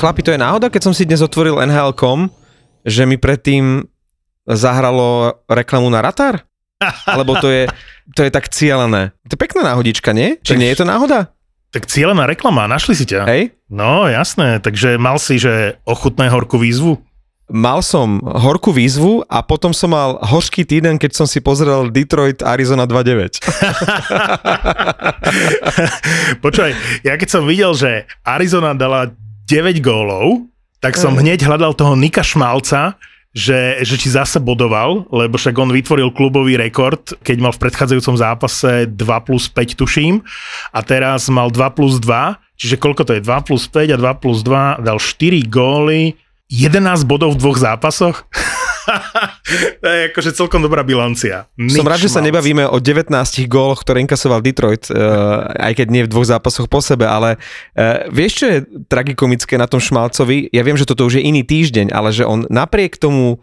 Chlapi, to je náhoda, keď som si dnes otvoril NHL.com, že mi predtým zahralo reklamu na Ratar? Alebo to je, to je tak cieľené. To je pekná náhodička, nie? Či nie je to náhoda? Tak cieľená reklama, našli si ťa. Hej? No, jasné, takže mal si, že ochutné horkú výzvu? Mal som horkú výzvu a potom som mal horský týden, keď som si pozrel Detroit Arizona 2.9. Počúvaj, ja keď som videl, že Arizona dala 9 gólov, tak som hneď hľadal toho Nika Šmalca, že, že či zase bodoval, lebo však on vytvoril klubový rekord, keď mal v predchádzajúcom zápase 2 plus 5 tuším a teraz mal 2 plus 2, čiže koľko to je 2 plus 5 a 2 plus 2, dal 4 góly, 11 bodov v dvoch zápasoch. to je akože celkom dobrá bilancia. Nič Som rád, že sa nebavíme o 19 góloch, ktoré inkasoval Detroit, uh, aj keď nie v dvoch zápasoch po sebe, ale uh, vieš, čo je tragikomické na tom Šmalcovi? Ja viem, že toto už je iný týždeň, ale že on napriek tomu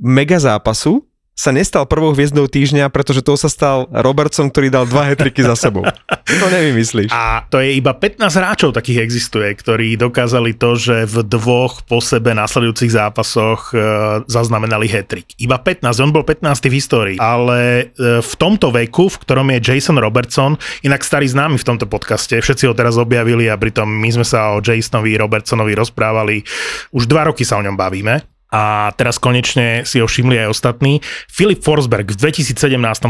mega zápasu sa nestal prvou hviezdou týždňa, pretože to sa stal Robertson, ktorý dal dva hetriky za sebou. To nevymyslíš. A to je iba 15 hráčov takých existuje, ktorí dokázali to, že v dvoch po sebe následujúcich zápasoch e, zaznamenali hetrik. Iba 15, on bol 15 v histórii. Ale e, v tomto veku, v ktorom je Jason Robertson, inak starý známy v tomto podcaste, všetci ho teraz objavili a pritom my sme sa o Jasonovi Robertsonovi rozprávali, už dva roky sa o ňom bavíme a teraz konečne si ho všimli aj ostatní. Filip Forsberg v 2017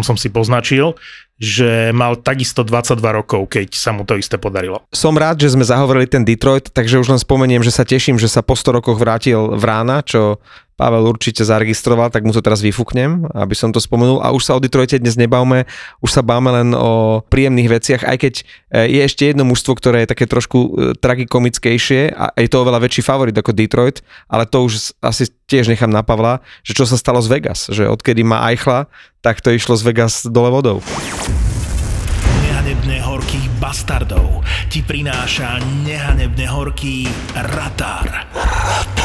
som si poznačil, že mal takisto 22 rokov, keď sa mu to isté podarilo. Som rád, že sme zahovorili ten Detroit, takže už len spomeniem, že sa teším, že sa po 100 rokoch vrátil v rána, čo Pavel určite zaregistroval, tak mu to teraz vyfúknem, aby som to spomenul. A už sa o Detroite dnes nebavme, už sa báme len o príjemných veciach, aj keď e, je ešte jedno mužstvo, ktoré je také trošku e, tragikomickejšie a je to oveľa väčší favorit ako Detroit, ale to už asi tiež nechám na Pavla, že čo sa stalo z Vegas, že odkedy má Eichla, tak to išlo z Vegas dole vodou. Nehanebne horkých bastardov ti prináša nehanebne horký Ratar. Ratar.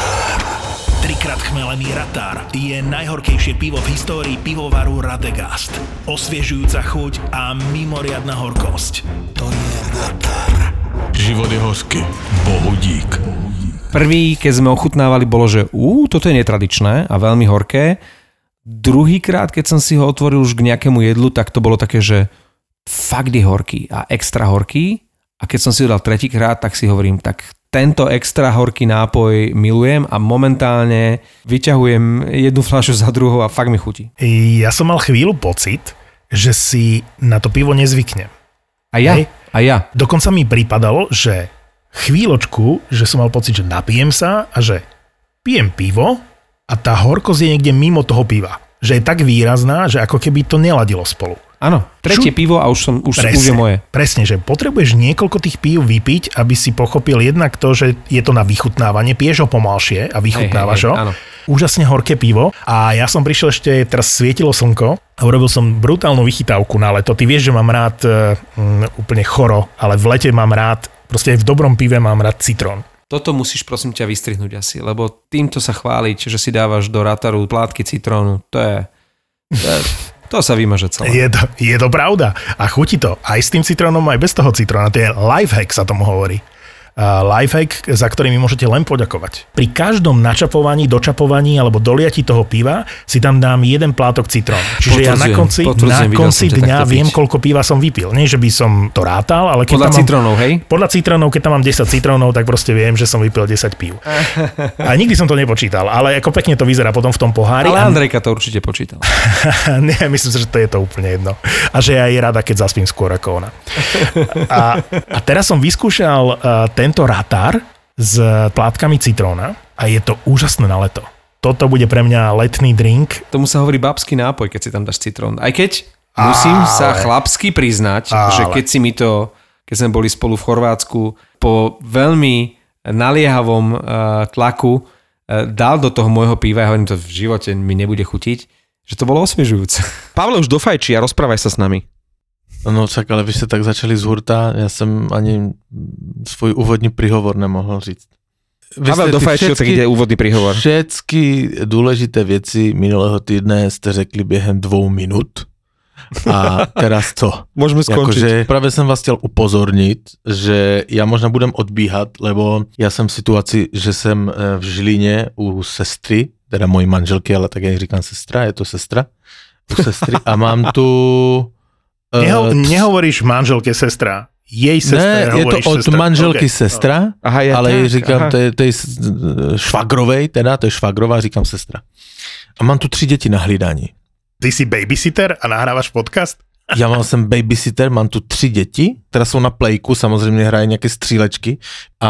Trikrát chmelený Ratár je najhorkejšie pivo v histórii pivovaru Radegast. Osviežujúca chuť a mimoriadna horkosť. To je Ratár. Život je hořky. Bohu dík. Prvý, keď sme ochutnávali, bolo, že ú, toto je netradičné a veľmi horké. Druhýkrát, keď som si ho otvoril už k nejakému jedlu, tak to bolo také, že fakt je horký a extra horký. A keď som si ho dal tretíkrát, tak si hovorím, tak tento extra horký nápoj milujem a momentálne vyťahujem jednu fľašu za druhou a fakt mi chutí. Ja som mal chvíľu pocit, že si na to pivo nezvyknem. A ja? Hej? A ja. Dokonca mi pripadalo, že chvíľočku, že som mal pocit, že napijem sa a že pijem pivo a tá horkosť je niekde mimo toho piva. Že je tak výrazná, že ako keby to neladilo spolu. Áno, tretie Šu... pivo a už, som, už, presne, už je moje. Presne, že potrebuješ niekoľko tých pív vypiť, aby si pochopil jednak to, že je to na vychutnávanie, piješ ho pomalšie a vychutnávaš hej, hej, hej, ho. Áno. Úžasne horké pivo a ja som prišiel ešte, teraz svietilo slnko a urobil som brutálnu vychytávku na leto. Ty vieš, že mám rád um, úplne choro, ale v lete mám rád, proste aj v dobrom pive mám rád citrón. Toto musíš prosím ťa vystrihnúť asi, lebo týmto sa chváliť, že si dávaš do rataru plátky citrónu, to je, to je to sa vymaže celé. Je to, je to pravda. A chutí to. Aj s tým citrónom, aj bez toho citróna. To je lifehack sa tomu hovorí lifehack, za ktorý mi môžete len poďakovať. Pri každom načapovaní, dočapovaní alebo doliati toho piva si tam dám jeden plátok citrón. Čiže ja na konci, na konci dňa viem, koľko piva som vypil. Nie, že by som to rátal, ale keď podľa tam citrónov, hej? Podľa citrónov, keď tam mám 10 citrónov, tak proste viem, že som vypil 10 pív. A nikdy som to nepočítal, ale ako pekne to vyzerá potom v tom pohári. Ale Andrejka to určite počítal. Nie, myslím si, že to je to úplne jedno. A že ja je rada, keď zaspím skôr ako ona. A, a teraz som vyskúšal uh, ten tento ratar s plátkami citróna a je to úžasné na leto. Toto bude pre mňa letný drink. Tomu sa hovorí babský nápoj, keď si tam dáš citrón. Aj keď musím Ale- sa chlapsky priznať, Ale. že keď si mi to, keď sme boli spolu v Chorvátsku, po veľmi naliehavom uh, tlaku uh, dal do toho môjho piva, ja hovorím, to v živote mi nebude chutiť, že to bolo osviežujúce. Pavle už dofajčí a rozprávaj sa s nami. No však, ale vy jste tak začali z hurta, já jsem ani svůj úvodní prihovor nemohl říct. Vy Pavel tak všetky- ide úvodný príhovor. Všetky důležité věci minulého týdne jste řekli během dvou minut. A teraz co? Môžeme skončiť. Jakože právě jsem vás chtěl upozornit, že já možná budem odbíhat, lebo já jsem v situaci, že jsem eh, v Žiline u sestry, teda mojí manželky, ale tak jí říkám sestra, je to sestra, u sestry a mám tu... eh, Neho, nehovoríš manželke sestra. Jej sestra. ne, je to od sestra. manželky OK. sestra, Aha, ja ale tak, jej říkám, aha. to je, to je švagrovej, teda, to je švagrová, říkám sestra. A mám tu tři děti na hlídání. Ty si babysitter a nahrávaš podcast? Já mám jsem babysitter, mám tu tři děti, které jsou na plejku, samozřejmě hrají nějaké střílečky a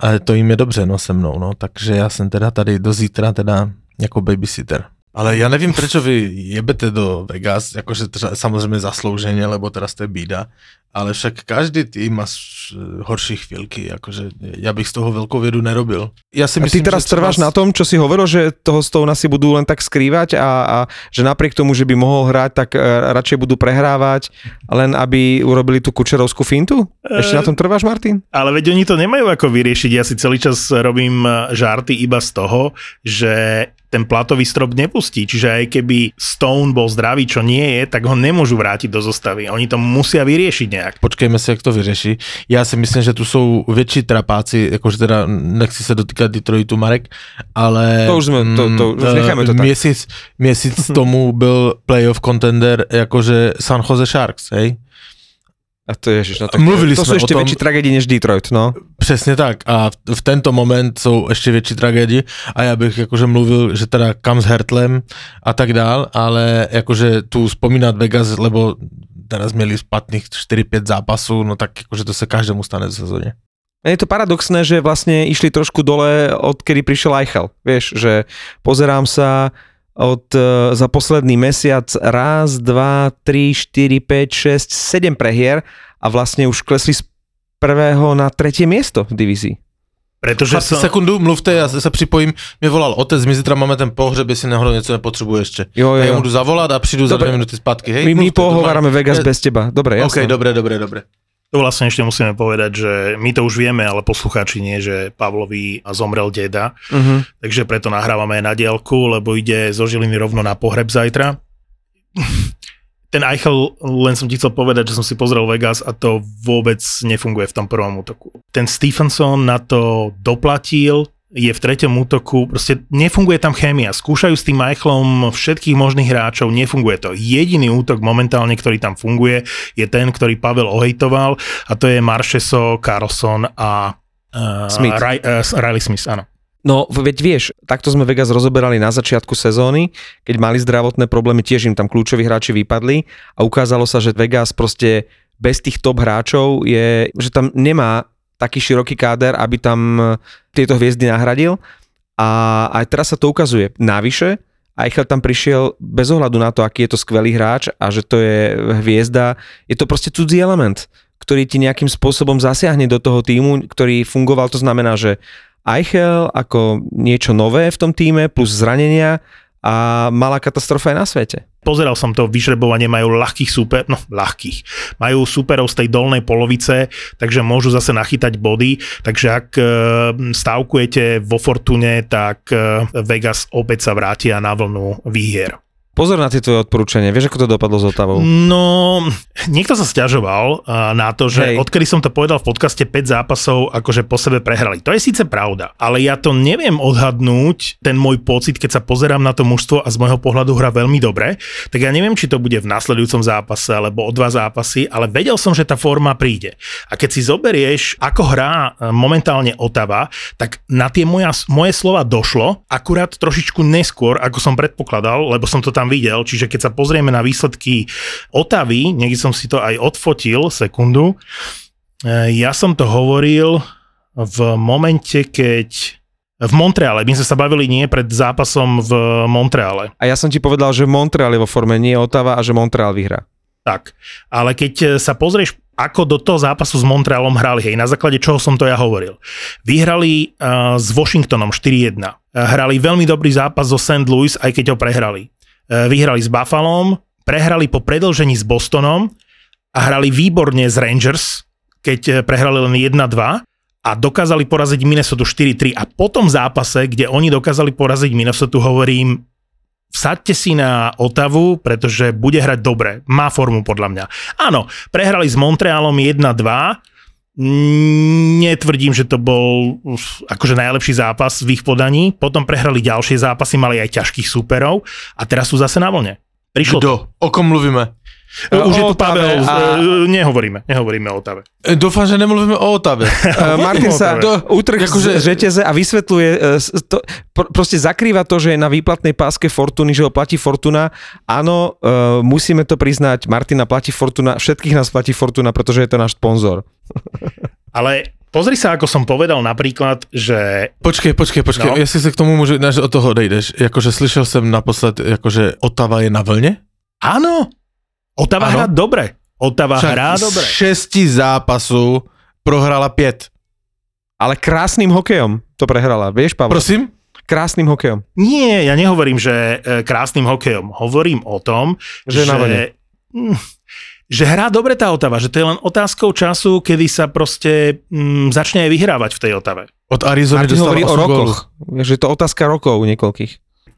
a to jim je dobře, no se mnou, no, takže já jsem teda tady do zítra teda jako babysitter. Ale já nevím, proč vy jebete do Vegas, jakože třeba samozřejmě zaslouženě, lebo teraz to je bída, ale však každý tým má s- horší chvíľky, akože ja bych z toho veľkou viedu nerobil. Ja si A ty myslím, teraz že trváš na tom, čo si hovoril, že toho Stona si budú len tak skrývať a, a že napriek tomu, že by mohol hrať, tak e, radšej budú prehrávať, len aby urobili tú kučerovskú fintu? Ešte na tom trváš, Martin? Ale veď oni to nemajú ako vyriešiť. Ja si celý čas robím eh, žarty iba z toho, že ten platový strop nepustí. Čiže aj keby Stone bol zdravý, čo nie je, tak ho nemôžu vrátiť do zostavy. Oni to musia vyriešiť nejak. Počkejme si, jak to vyřeší. Já si myslím, že tu jsou větší trapáci, jakože teda nechci se dotýkat Detroitu, Marek, ale... To už sme- to- to- mm, už necháme to tak. Měsíc, měsíc tomu byl playoff contender jakože San Jose Sharks, hej? A to je, ježiš, no tak Mluvili to sme sú ešte o tom- väčšie tragédie než Detroit, no. Přesně tak. A v, tento moment jsou ještě větší tragédie a já bych jakože mluvil, že teda kam s Hertlem a tak dál, ale jakože tu vzpomínat Vegas, lebo teraz měli špatných 4-5 zápasů, no tak jakože to se každému stane v sezóně. Je to paradoxné, že vlastne išli trošku dole, odkedy prišiel Eichel. Vieš, že pozerám sa od, e, za posledný mesiac raz, dva, tri, štyri, 5, 6, 7 prehier a vlastne už klesli z prvého na tretie miesto v divízii. Pretože Chlapci, som... sekundu, mluvte, já se připojím. Mě volal otec, my zítra máme ten pohřeb, jestli náhodou něco nepotřebuje ještě. Jo, Já jo, mu jdu zavolat a přijdu za Dobre. dvě minuty zpátky. Hej, My, my mluvte, pohovárame Vegas bez teba. Dobre, OK, jasné. dobré, dobré, dobré. To vlastne ešte musíme povedať, že my to už vieme, ale poslucháči nie, že Pavlovi zomrel deda, Uh-huh. takže preto nahrávame na diálku, lebo ide zo Žiliny rovno na pohreb zajtra. Ten Eichel, len som ti chcel povedať, že som si pozrel Vegas a to vôbec nefunguje v tom prvom útoku. Ten Stephenson na to doplatil, je v treťom útoku, proste nefunguje tam chémia. Skúšajú s tým Eichelom všetkých možných hráčov, nefunguje to. Jediný útok momentálne, ktorý tam funguje, je ten, ktorý Pavel ohejtoval a to je Marcheso, Carlson a uh, Smith. Ry, uh, Riley Smith, áno. No, veď vieš, takto sme Vegas rozoberali na začiatku sezóny, keď mali zdravotné problémy, tiež im tam kľúčoví hráči vypadli a ukázalo sa, že Vegas proste bez tých top hráčov je, že tam nemá taký široký káder, aby tam e, tieto hviezdy nahradil. A aj teraz sa to ukazuje. Navyše, Eichel tam prišiel bez ohľadu na to, aký je to skvelý hráč a že to je hviezda, je to proste cudzí element, ktorý ti nejakým spôsobom zasiahne do toho týmu, ktorý fungoval, to znamená, že Eichel ako niečo nové v tom týme plus zranenia a malá katastrofa je na svete. Pozeral som to, vyžrebovanie majú ľahkých super, no ľahkých. Majú superov z tej dolnej polovice, takže môžu zase nachytať body, takže ak e, stavkujete vo Fortune, tak e, Vegas opäť sa vrátia na vlnu výhier. Pozor na tie tvoje odporúčania, vieš ako to dopadlo s Otavou? No, niekto sa stiažoval a, na to, že Hej. odkedy som to povedal v podcaste 5 zápasov, akože po sebe prehrali. To je síce pravda, ale ja to neviem odhadnúť, ten môj pocit, keď sa pozerám na to mužstvo a z môjho pohľadu hra veľmi dobre, tak ja neviem, či to bude v nasledujúcom zápase alebo o dva zápasy, ale vedel som, že tá forma príde. A keď si zoberieš, ako hrá e, momentálne Otava, tak na tie moja, moje slova došlo, akurát trošičku neskôr, ako som predpokladal, lebo som to tam videl, čiže keď sa pozrieme na výsledky Otavy, niekde som si to aj odfotil, sekundu, E, ja som to hovoril, v momente, keď v Montreale, my sme sa bavili nie pred zápasom v Montreale. A ja som ti povedal, že Montreal je vo forme, nie Otava a že Montreal vyhrá. Tak, ale keď sa pozrieš, ako do toho zápasu s Montrealom hrali, hej, na základe čoho som to ja hovoril. Vyhrali uh, s Washingtonom 4-1. Uh, hrali veľmi dobrý zápas zo St. Louis, aj keď ho prehrali. Uh, vyhrali s Buffalom, prehrali po predlžení s Bostonom a hrali výborne s Rangers, keď uh, prehrali len 1-2 a dokázali poraziť Minnesota 4-3 a po tom zápase, kde oni dokázali poraziť Minnesota, hovorím, vsaďte si na Otavu, pretože bude hrať dobre. Má formu podľa mňa. Áno, prehrali s Montrealom 1-2, Netvrdím, že to bol akože najlepší zápas v ich podaní. Potom prehrali ďalšie zápasy, mali aj ťažkých súperov a teraz sú zase na vlne. Prišlo Kto? to. O kom mluvíme? Už je O tu Pavel, Otave a- a... nehovoríme, nehovoríme o Otave. E, Dúfam, že nemluvíme o Otave. Martin sa To- utrh akože- z žeteze a vysvetľuje, to, pr- proste zakrýva to, že je na výplatnej páske Fortuny, že ho platí Fortuna. Áno, musíme to priznať, Martina platí Fortuna, všetkých nás platí Fortuna, pretože je to náš sponzor. Ale pozri sa, ako som povedal napríklad, že Počkej, počkej, počkej, No. jestli se k tomu můžu, než od toho odejdeš, jakože slyšel jsem naposled, jakože Otava je na vlně? áno, Otava hrá dobre. Otava hrá z dobre. šesti zápasů prohrala pět. Ale krásnym hokejom to prehrala, vieš, Pavel? Prosím? Krásnym hokejom. Nie, ja nehovorím, že e, krásnym hokejom. Hovorím o tom, Že vlne. Mm, že hrá dobre tá Otava, že to je len otázkou času, kedy sa proste mm, začne aj vyhrávať v tej Otave. Od Arizony dostala hovorí 8 o rokoch. Vieš, že je to otázka rokov niekoľkých.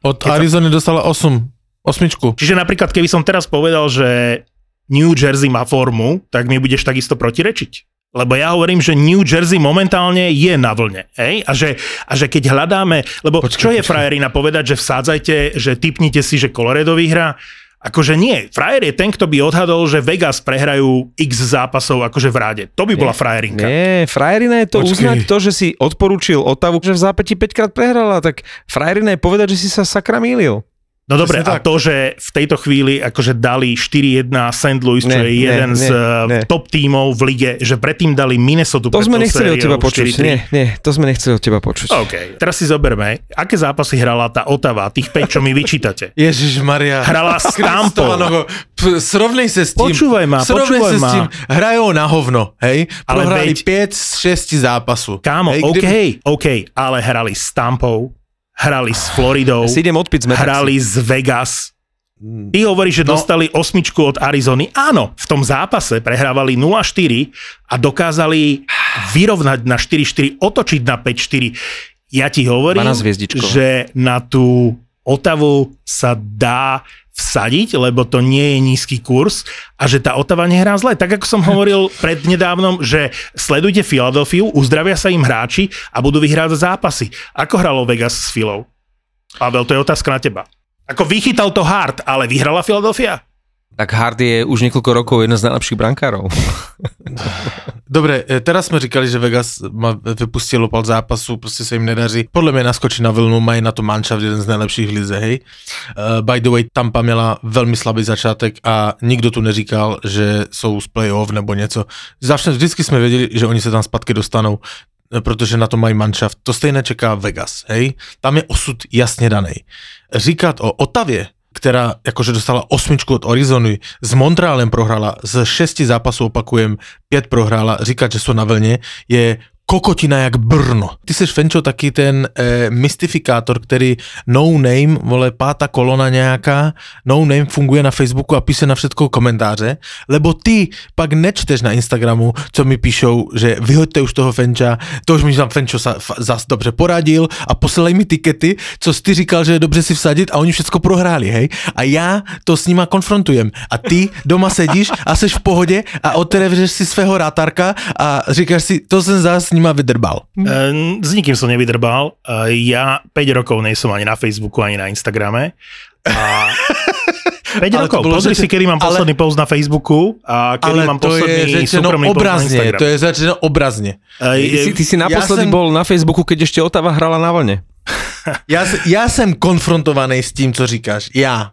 Od Keď Arizony dostala 8. Osmičku. Čiže napríklad, keby som teraz povedal, že New Jersey má formu, tak mi budeš takisto protirečiť. Lebo ja hovorím, že New Jersey momentálne je na vlne. Hej? A, že, a že keď hľadáme... Lebo Počkaj, čo je frajerina povedať, že vsádzajte, že typnite si, že Colorado vyhrá? Akože nie. Frajer je ten, kto by odhadol, že Vegas prehrajú x zápasov akože v ráde. To by bola frajerinka. Nie, frajerina je to Počkej. uznať to, že si odporučil Otavu, že v zápäti 5 krát prehrala, tak frajerina je povedať, že si sa sakra mýlil. No dobre, a tak. to, že v tejto chvíli akože dali 4-1 St. Louis, čo Ne, je ne, jeden ne, z ne. eh, top tímov v lige, že predtým dali Minnesota To sme nechceli od teba počuť. 4-3. Nie, nie, to sme nechceli od teba počuť. OK, teraz si zoberme, aké zápasy hrala tá Otava, tých 5, čo mi vyčítate. Ježiš Maria. Hrala s Tampou. Srovnej se s tím. Počúvaj ma, Srovnej počúvaj se s ma. tím. Hrajou na hovno, hej? Ale Prohrali veď- 5 z 6 zápasů. Kámo, hej, OK, kdyby- OK, ale hrali s Tampou, hrali s Floridou, Si idem odpiť hrali z Vegas. Ty hovoríš, že No. dostali osmičku od Arizony. Áno, v tom zápase prehrávali 0-4 a dokázali vyrovnať na 4-4, otočiť na 5-4. Ja ti hovorím, 12 hviezdičkov. že na tú Otavu sa dá vsadiť, lebo to nie je nízky kurz a že tá Otava nehrá zle. Tak ako som hovoril prednedávnom, že sledujte Filadelfiu, uzdravia sa im hráči a budú vyhrávať zápasy. Ako hralo Vegas s Filou? Pavel, to je otázka na teba. Ako vychytal to Hart, ale vyhrala Philadelphia? Tak Hard je už niekoľko rokov jeden z najlepších brankárov. Dobre, e, teraz jsme říkali, že Vegas ma vypustilo pal zápasu, prostě se jim nedaří. Podle mě naskočí na vlnu, mají na to manšaft jeden z nejlepších v lize, hej. Uh, by the way, Tampa měla velmi slabý začátek a nikdo tu neříkal, že jsou z playoff nebo něco. Zavšem, vždycky jsme věděli, že oni se tam zpátky dostanou protože na to mají manšaft. To stejné čeká Vegas, hej. Tam je osud jasně daný. Říkat o Otavě, která jakože dostala osmičku od Arizony, s Montrealem prohrala, z šesti zápasů opakujem, pět prohrála, říkat, že jsou na vlně, je kokotina jak Brno. Ty seš, Fenčo, taky ten eh, mystifikátor, který no name, vole, pátá kolona nějaká, no name funguje na Facebooku a píše na všetko komentáře, lebo ty pak nečteš na Instagramu, co mi píšou, že vyhoďte už toho Fenča, to už mi tam Fenčo sa, zas dobře poradil a poslej mi tikety, co jsi ty říkal, že je dobře si vsadit a oni všetko prohráli, hej? A já to s nima konfrontujem. A ty doma sedíš a seš v pohodě a otevřeš si svého rátarka a říkáš si, to jsem zás nima vydrbal. E, S nikým som nevydrbal. E, Ja 5 rokov nejsom ani na Facebooku, ani na Instagrame. A 5 Ale rokov. bolo Pozri řeče- si, kedy mám ale- posledný post na Facebooku a kedy Ale mám to je posledný řečeno súkromný post na to je řečeno obrazně. E, Ty si, ty si naposledy som- bol na Facebooku, keď ešte Otava hrala na vlne. Já, s- já jsem konfrontovaný s tím, co říkáš. Já.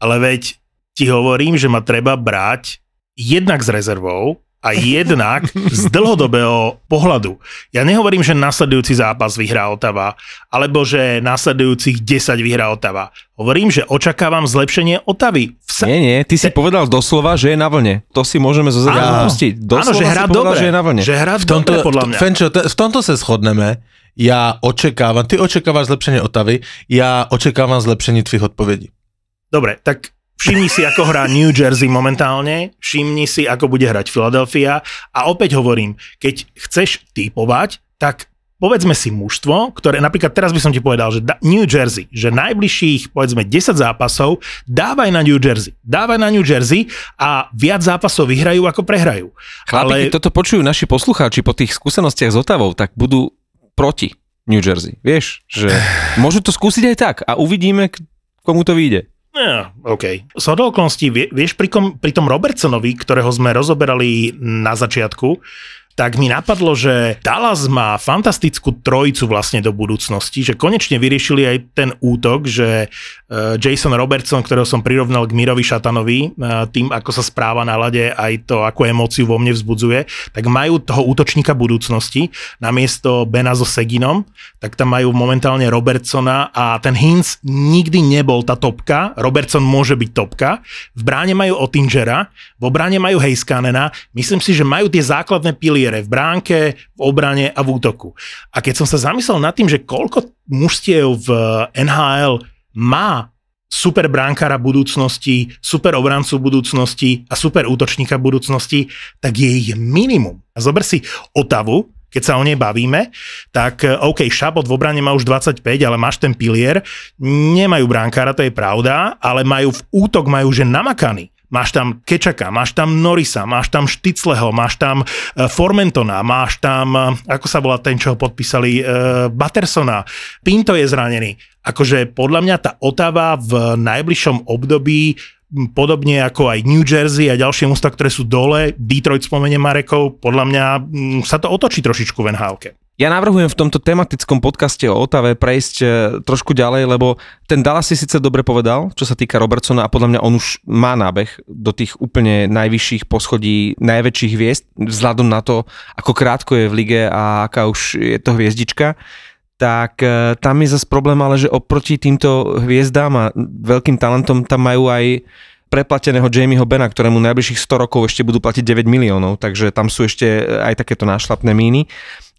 Ale veď ti hovorím, že ma treba brať jednak s rezervou a jednak z dlhodobého pohľadu. Ja nehovorím, že nasledujúci zápas vyhrá Otava, alebo že nasledujúcich 10 vyhrá Otava. Hovorím, že očakávam zlepšenie Otavy. Sa... Nie, nie, ty si Te... povedal doslova, že je na vlne. To si môžeme zo základu pustiť. Doslova Áno, že hrá povedal, dobre. že je na vlne. Že hrá v tomto, dobre, podľa mňa. Fenčo, t- v tomto sa shodneme. Ja očakávam, ty očakávaš zlepšenie Otavy, ja očakávam zlepšenie tvých odpovedí. Dobre, tak Všimni si, ako hrá New Jersey momentálne, všimni si, ako bude hrať Philadelphia a opäť hovorím, keď chceš typovať, tak povedzme si mužstvo, ktoré napríklad teraz by som ti povedal, že New Jersey, že najbližších povedzme 10 zápasov dávaj na New Jersey. Dávaj na New Jersey a viac zápasov vyhrajú ako prehrajú. Chlapi, Ale... keď toto počujú naši poslucháči po tých skúsenostiach s Otavou, tak budú proti New Jersey. Vieš, že môžu to skúsiť aj tak a uvidíme, komu to vyjde. Ja, OK. Z okolností, vieš, pri, kom, pri tom Robertsonovi, ktorého sme rozoberali na začiatku, tak mi napadlo, že Dallas má fantastickú trojicu vlastne do budúcnosti, že konečne vyriešili aj ten útok, že e, Jason Robertson, ktorého som prirovnal k Mirovi Šatanovi, e, tým ako sa správa na lade, aj to, akú emóciu vo mne vzbudzuje, tak majú toho útočníka budúcnosti namiesto Bena so Seginom, tak tam majú momentálne Robertsona a ten Hinz nikdy nebol tá topka, Robertson môže byť topka, v bráne majú Ottingera, v obráne majú Heiskanena, myslím si, že majú tie základné pily piliere v bránke, v obrane a v útoku. A keď som sa zamyslel nad tým, že koľko mužstiev v NHL má super bránkara budúcnosti, super obrancu budúcnosti a super útočníka budúcnosti, tak je ich minimum. A zober si Otavu, keď sa o nej bavíme, tak OK, Šabot v obrane má už 25, ale máš ten pilier, nemajú bránkára, to je pravda, ale majú v útok, majú že namakaný. Máš tam Kečaka, máš tam Norisa, máš tam Šticleho, máš tam e, Formentona, máš tam, e, ako sa volá ten, čo ho podpísali, uh, Battersona, Pinto je zranený. Akože podľa mňa tá Otava v najbližšom období podobne ako aj New Jersey a ďalšie músta, ktoré sú dole, Detroit spomenie Marekov, podľa mňa sa to otočí trošičku v nhl ja navrhujem v tomto tematickom podcaste o Otave prejsť e, trošku ďalej, lebo ten Dallas si síce dobre povedal, čo sa týka Robertsona a podľa mňa on už má nábeh do tých úplne najvyšších poschodí, najväčších hviezd, vzhľadom na to, ako krátko je v lige a aká už je to hviezdička. Tak e, tam je zase problém, ale že oproti týmto hviezdám a veľkým talentom tam majú aj preplateného Jamieho Bena, ktorému najbližších 100 rokov ešte budú platiť 9 miliónov, takže tam sú ešte aj takéto nášlapné míny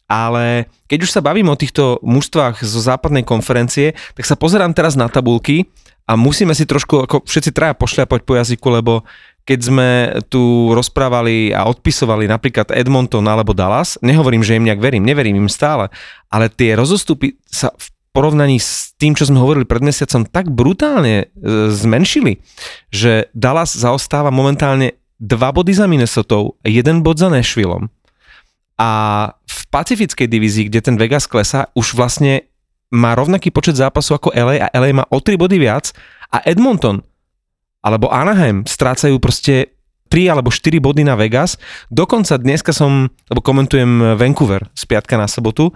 ale keď už sa bavím o týchto mužstvách zo západnej konferencie, tak sa pozerám teraz na tabulky a musíme si trošku, ako všetci traja pošľapať po jazyku, lebo keď sme tu rozprávali a odpisovali napríklad Edmonton alebo Dallas, nehovorím, že im nejak verím, neverím im stále, ale tie rozostupy sa v porovnaní s tým, čo sme hovorili pred mesiacom, tak brutálne e, zmenšili, že Dallas zaostáva momentálne dva body za Minnesota, jeden bod za Nashvilleom a v pacifickej divízii, kde ten Vegas klesá, už vlastne má rovnaký počet zápasov ako LA a LA má o 3 body viac a Edmonton alebo Anaheim strácajú proste 3 alebo 4 body na Vegas. Dokonca dneska som, lebo komentujem Vancouver z piatka na sobotu,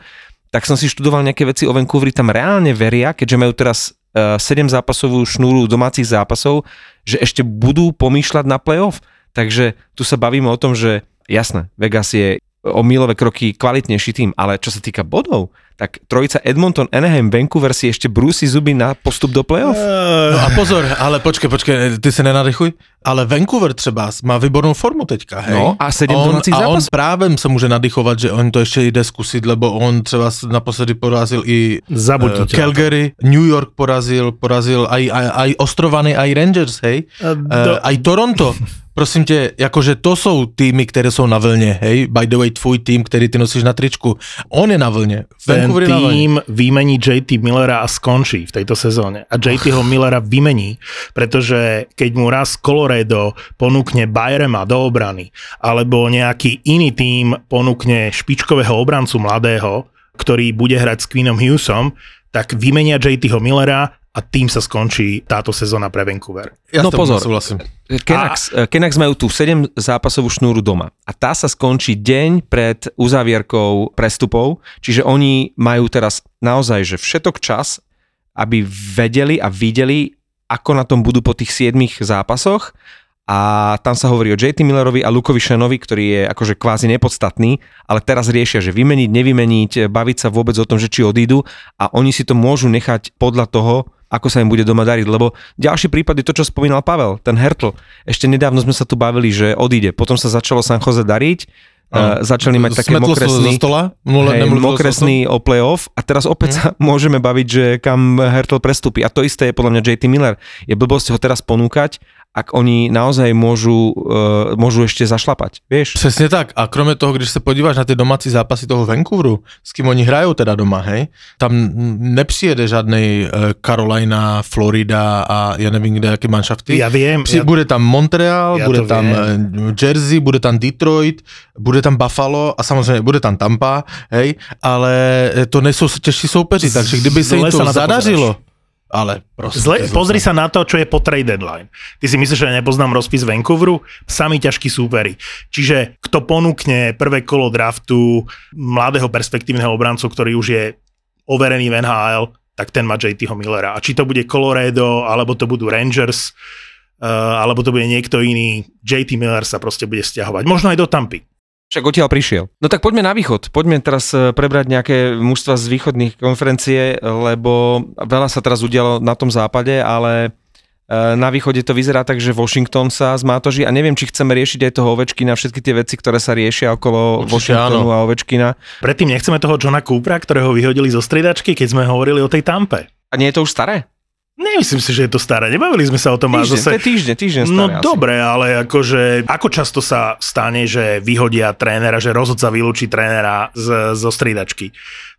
tak som si študoval nejaké veci o Vancouveri, tam reálne veria, keďže majú teraz uh, e, 7 zápasovú šnúru domácich zápasov, že ešte budú pomýšľať na playoff. Takže tu sa bavíme o tom, že jasné, Vegas je o milové kroky kvalitnejší tým, ale čo sa týka bodov, tak trojica Edmonton, Anaheim, Vancouver si ešte brúsi zuby na postup do playoff. No a pozor, ale počkej, počkej, ty se nenadechuj, ale Vancouver třeba má výbornou formu teďka, hej? No a sedem on, A on právem se může nadychovat, že on to ještě jde zkusit, lebo on třeba naposledy porazil i uh, Calgary, New York porazil, porazil aj, aj, aj Ostrovany, aj Rangers, hej? Uh, do... uh, aj Toronto. prosím tě, jakože to jsou týmy, které jsou na vlně, hej, by the way, tvůj tým, který ty nosíš na tričku, on je na vlně. Ten tým vymení JT Millera a skončí v tejto sezóne. A JT ho Millera vymení, pretože keď mu raz Colorado ponúkne Bayrema do obrany, alebo nejaký iný tým ponúkne špičkového obrancu mladého, ktorý bude hrať s Queenom Hughesom, tak vymenia JTho Millera a tým sa skončí táto sezóna pre Vancouver. Ja no pozor, súhlasím. Canucks, a... Canucks majú tu 7 zápasovú šnúru doma a tá sa skončí deň pred uzavierkou prestupov, čiže oni majú teraz naozaj že všetok čas, aby vedeli a videli, ako na tom budú po tých 7 zápasoch. A tam sa hovorí o JT Millerovi a Lukovi Shenovi, ktorý je akože kvázi nepodstatný, ale teraz riešia, že vymeniť, nevymeniť, baviť sa vôbec o tom, že či odídu. A oni si to môžu nechať podľa toho, ako sa im bude doma dariť, lebo ďalší prípad je to, čo spomínal Pavel, ten Hertl. Ešte nedávno sme sa tu bavili, že odíde, potom sa začalo San Jose dariť, Uh, začali mať také Smetlo mokresný, stola? Mole, hej, mokresný o playoff a teraz opäť sa môžeme baviť, že kam Hertl prestúpi. A to isté je podľa mňa JT Miller. Je blbosť ho teraz ponúkať, ak oni naozaj môžu, uh, môžu ešte zašlapať, vieš? Přesně tak. A kromě toho, když se podíváš na ty domácí zápasy toho Vancouveru, s kým oni hrajou teda doma, hej, tam nepřijede žádný uh, Carolina, Florida a já nevím kde, jaké manšafty. Ja viem, Při, ja, Bude tam Montreal, Ja bude tam viem. eh, Jersey, bude tam Detroit, bude tam Buffalo a samozřejmě bude tam Tampa, hej, ale eh, to nejsou těžší soupeři, takže kdyby se jim to zadařilo, ale prostě. Zle, pozri sa na to, čo je po trade deadline. Ty si myslíš, že ja nepoznám rozpis Vancouveru? Sami ťažkí súperi. Čiže kto ponúkne prvé kolo draftu mladého perspektívneho obrancu, ktorý už je overený v NHL, tak ten má JTho Millera. A či to bude Colorado, alebo to budú Rangers, uh, alebo to bude niekto iný, JT Miller sa proste bude stiahovať. Možno aj do Tampy. Však odtiaľ prišiel. No tak poďme na východ. Poďme teraz e, prebrať nejaké mužstva z východných konferencie, lebo veľa sa teraz udialo na tom západe, ale e, na východe to vyzerá tak, že Washington sa zmátoží a neviem, či chceme riešiť aj toho Ovečkina, všetky tie veci, ktoré sa riešia okolo Určite Washingtonu áno. a Ovečkina. Predtým nechceme toho Johna Coopera, ktorého vyhodili zo striedačky, keď sme hovorili o tej Tampe. A nie je to už staré? Nemyslím si, že je to staré. Nebavili sme sa o tom. Týždeň, zase... to je týždeň, týždeň staré No asi. dobre, ale akože ako často sa stane, že vyhodia trénera, že rozhodca vylúči trénera z, zo striedačky?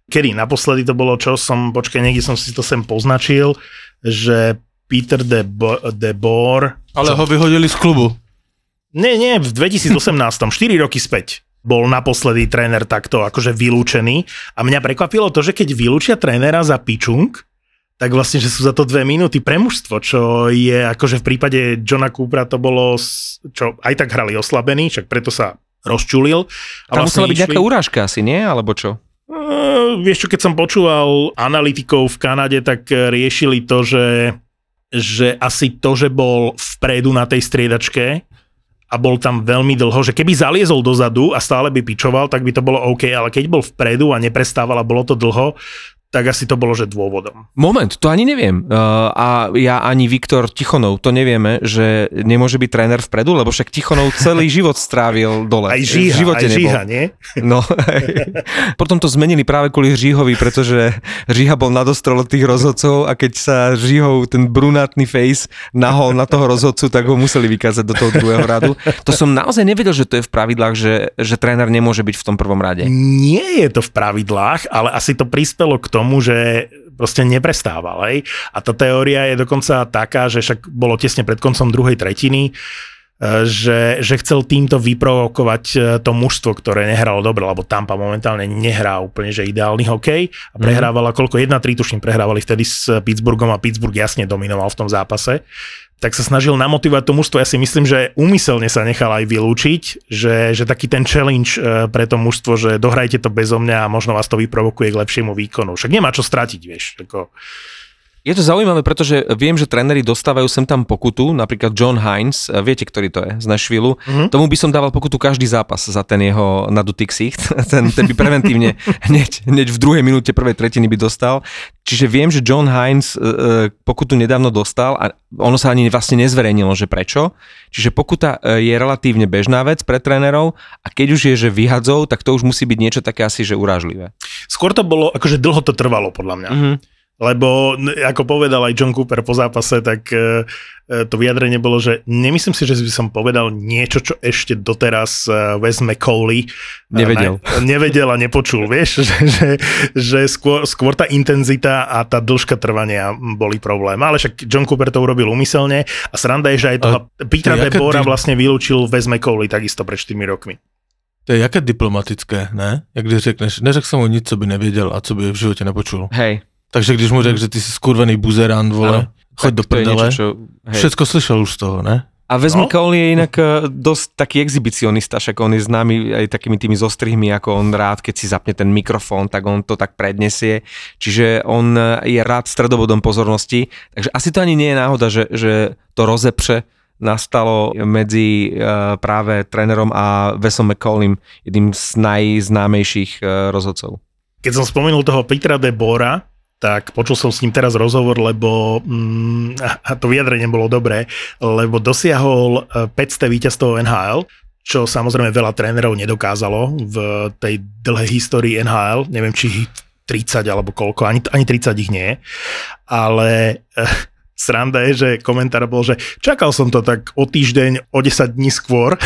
Kedy? Naposledy to bolo čo? Som, počkaj, niekde som si to sem poznačil, že Peter de, Bo, de Boer... Ale čo? ho vyhodili z klubu. Nie, nie, v 2018, 4 roky späť bol naposledy tréner takto akože vylúčený a mňa prekvapilo to, že keď vylúčia trénera za pičung, tak vlastne, že sú za to dve minúty pre mužstvo, čo je akože v prípade Johna Coopera to bolo, čo aj tak hrali oslabený, však preto sa rozčulil. A Tam musela byť išli- nejaká urážka asi, nie? Alebo čo? Uh, vieš čo, keď som počúval analytikov v Kanade, tak eh, riešili to, že, že asi to, že bol vpredu na tej striedačke a bol tam veľmi dlho, že keby zaliezol dozadu a stále by pičoval, tak by to bolo OK, ale keď bol vpredu a neprestával a bolo to dlho, tak asi to bolo, že dôvodom. Moment, to ani neviem. Uh, a ja ani Viktor Tichonov to nevieme, že nemôže byť tréner vpredu, lebo však Tichonov celý život strávil dole. Aj v žíha, živote aj nebol. žíha, nie? No, potom to zmenili práve kvôli Žíhovi, pretože Žíha bol nadostrel od tých rozhodcov a keď sa Žíhov ten brunátny face nahol na toho rozhodcu, tak ho museli vykázať do toho druhého radu. To som naozaj nevedel, že to je v pravidlách, že, že tréner nemôže byť v tom prvom rade. Nie je to v pravidlách, ale asi to prispelo k tomu, že proste neprestával. Hej? A tá teória je dokonca taká, že však bolo tesne pred koncom druhej tretiny, že, že chcel týmto vyprovokovať e, to mužstvo, ktoré nehralo dobre, lebo Tampa momentálne nehrá úplne, že ideálny hokej a prehrávala koľko, 1-3 tuším prehrávali vtedy s Pittsburghom a Pittsburgh jasne dominoval v tom zápase tak sa snažil namotivovať to mužstvo. Ja si myslím, že úmyselne sa nechal aj vylúčiť, že, že taký ten challenge e, pre to mužstvo, že dohrajte to bezo mňa a možno vás to vyprovokuje k lepšiemu výkonu. Však nemá čo stratiť, vieš. Ako, Je to zaujímavé, pretože viem, že tréneri dostávajú sem tam pokutu, napríklad John Hines, viete, ktorý to je, z Nashville. Mm-hmm. Tomu by som dával pokutu každý zápas za ten jeho nadutý ksicht. Ten, ten by preventívne hneď, hneď v druhej minúte prvej tretiny by dostal. Čiže viem, že John Hines e, pokutu nedávno dostal a ono sa ani vlastne nezverejnilo, že prečo. Čiže pokuta je relatívne bežná vec pre trénerov a keď už je, že vyhadzov, tak to už musí byť niečo také asi, že urážlivé. skôr to bolo, akože dlho to trvalo podľa mňa. Mhm. Lebo, ako povedal aj John Cooper po zápase, tak e, e, to vyjadrenie bolo, že nemyslím si, že by som povedal niečo, čo ešte doteraz Wes McCauley Nevedel. Na, nevedel a nepočul, vieš, že, že, že skôr, skôr tá intenzita a tá dĺžka trvania boli problém. Ale však John Cooper to urobil umyselne a sranda je, že aj toho Petra to je jaké Debora vlastne vylúčil Wes McCauley takisto pred 4 rokmi. To je jaké diplomatické, ne? Jak když řekneš, neřekl jsem mu nic, co by nevěděl a co by v životě nepočul. Hej. Takže když mu řekl, že ty si skurvený buzerant, vole, Áno. choď do prdele, niečo, čo... Hej. všetko slyšel už z toho, ne? A Wes No. Je inak eh, dosť taký exhibicionista, však on je známy aj takými tými zostrihmi, ako on rád, keď si zapne ten mikrofón, tak on to tak prednesie. Čiže on eh, je rád stredobodom pozornosti, takže asi to ani nie je náhoda, že, že to rozepře nastalo medzi uh, práve trénerom a Vesom McCallim, jedným z najznámejších rozhodcov. Keď som spomenul toho Petra de Bora, tak počul som s ním teraz rozhovor, lebo mm, a to vyjadrenie bolo dobré, lebo dosiahol 500 víťazstvo NHL, čo samozrejme veľa trénerov nedokázalo v tej dlhej histórii NHL. Neviem, či 30 alebo koľko, ani, ani 30 ich nie. Ale eh, sranda je, že komentár bol, že čakal som to tak o týždeň, o 10 dní skôr,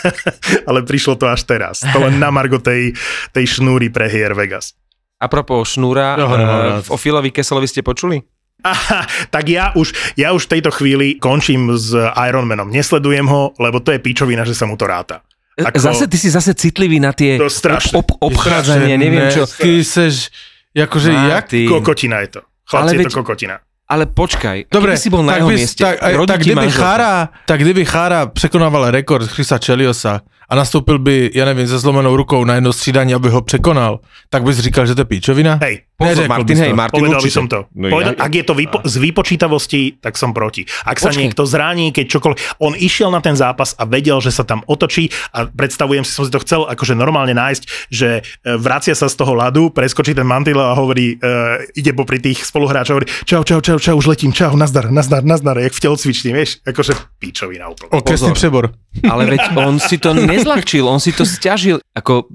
ale prišlo to až teraz. To len na margo tej, tej šnúry pre hier Vegas. A propos šnúra, ho nemám rád. uh, o Filovi Keselovi ste počuli? Aha, tak ja už, ja už v tejto chvíli končím s Ironmanom. Nesledujem ho, lebo to je pičovina, že sa mu to ráta. Ako... Zase, ty si zase citlivý na tie ob, ob, obchádzanie, neviem ne, čo. Ty seš, akože jak? Kokotina je to. Chlapci, Ale je to kokotina. ale počkaj, Dobre, keby si bol na tak, jeho bys, mieste, tak, tak kdyby. Chára, tak kdyby Chára překonával rekord Chrisa Čeliosa a nastoupil by, ja neviem, se zlomenou rukou na jedno střídání, aby ho překonal, tak bys říkal, že to je píčovina? Hej, Pozor, Martin, hej, Martin Povedal by som to. No Povedal, ja- ak je to výpo- z výpočítavosti, tak som proti. Ak sa Počkej. niekto zraní, keď čokoľvek. On išiel na ten zápas a vedel, že sa tam otočí a predstavujem si, som si to chcel akože normálne nájsť, že e, vracia sa z toho ľadu, preskočí ten mantil a hovorí, uh, ide popri tých spoluhráčov, hovorí, čau, čau, čau, čau, už letím, čau, nazdar, nazdar, nazdar, jak v telocvični, vieš, akože píčovina úplne. Okresný přebor. Ale veď on si to nezľahčil, on si to stiažil. Ako,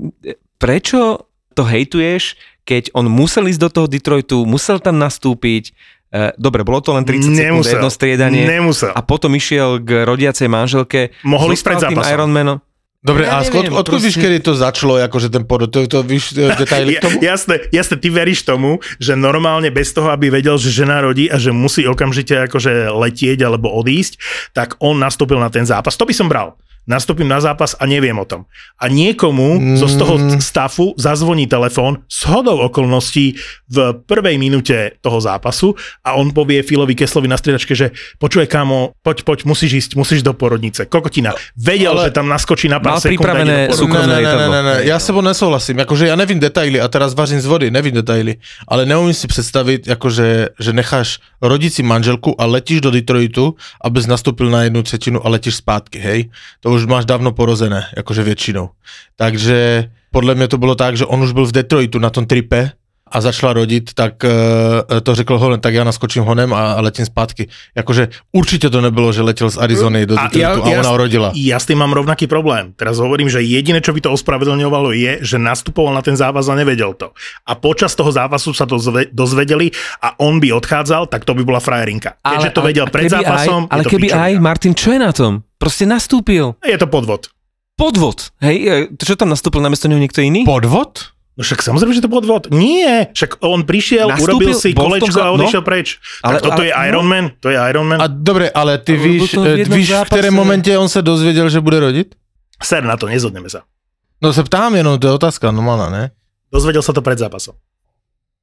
prečo to hejtuješ, keď on musel ísť do toho Detroitu, musel tam nastúpiť, e, dobre, bolo to len 30 sekúnd, jedno striedanie Nemusel. a potom išiel k rodiacej manželke. Mohol ísť pred zápasom. Ironmanom. Dobre, Ja a neviem, skôr, odkud víš, proste- kedy to začalo, akože ten porod, to, to víš e, detaily k tomu? Ja, jasné, jasné, ty veríš tomu, že normálne bez toho, aby vedel, že žena rodí a že musí okamžite akože letieť alebo odísť, tak on nastúpil na ten zápas. To by som bral. Nastúpim na zápas a neviem o tom. A niekomu mm. zo z toho stafu zazvoní telefón s hodou okolností v prvej minúte toho zápasu a on povie Filovi Keslovi na striedačke, že počuje kámo, poď, poď, musíš ísť, musíš do porodnice. Kokotina. Vedel, Ale- že tam naskočí na pár sekúnd. pripravené súkromné ne, ne, ne, ne, ne, já s tebou nesouhlasím, jakože já nevím detaily a teraz vařím z vody, nevím detaily, ale neumím si představit, jakože, že necháš rodit si manželku a letíš do Detroitu, abys nastoupil na jednu třetinu a letíš zpátky, hej? To už máš dávno porozené, jakože většinou. Takže podle mě to bylo tak, že on už byl v Detroitu na tom tripe a začala rodit, tak uh, to řekl Holen, tak já naskočím honem a, a letím zpátky. Jakože určitě to nebylo, že letěl z Arizony do A Detroitu a, ja- ja- ona rodila. Ja s tým mám rovnaký problém. Teraz hovorím, že jediné, čo by to ospravedlňovalo, je, že nastupoval na ten zápas a nevedel to. A počas toho zápasu sa to zve- dozvedeli a on by odchádzal, tak to by bola frajerinka. Keďže to vedel a pred keby zápasom, aj, ale keby aj, pičovina. Martin, čo je na tom? Proste nastúpil. Je to podvod. Podvod. Hej, e, čo tam nastúpil namiesto neho niekto iný? Podvod? No však samozrejme, že to podvod. Nie, však on prišiel, Nastúpil, urobil si kolečko za- a no. odišiel preč. Ale- tak toto ale- je no. Iron Man, to je Iron Man. A dobre, ale ty Ale víš, v jednom víš, v zápase. kterém momentě on se dozvěděl, že bude rodit? Ser na to, nezhodneme sa. No se ptám jenom, to je otázka normálna, ne? Dozvedel sa to pred zápasom.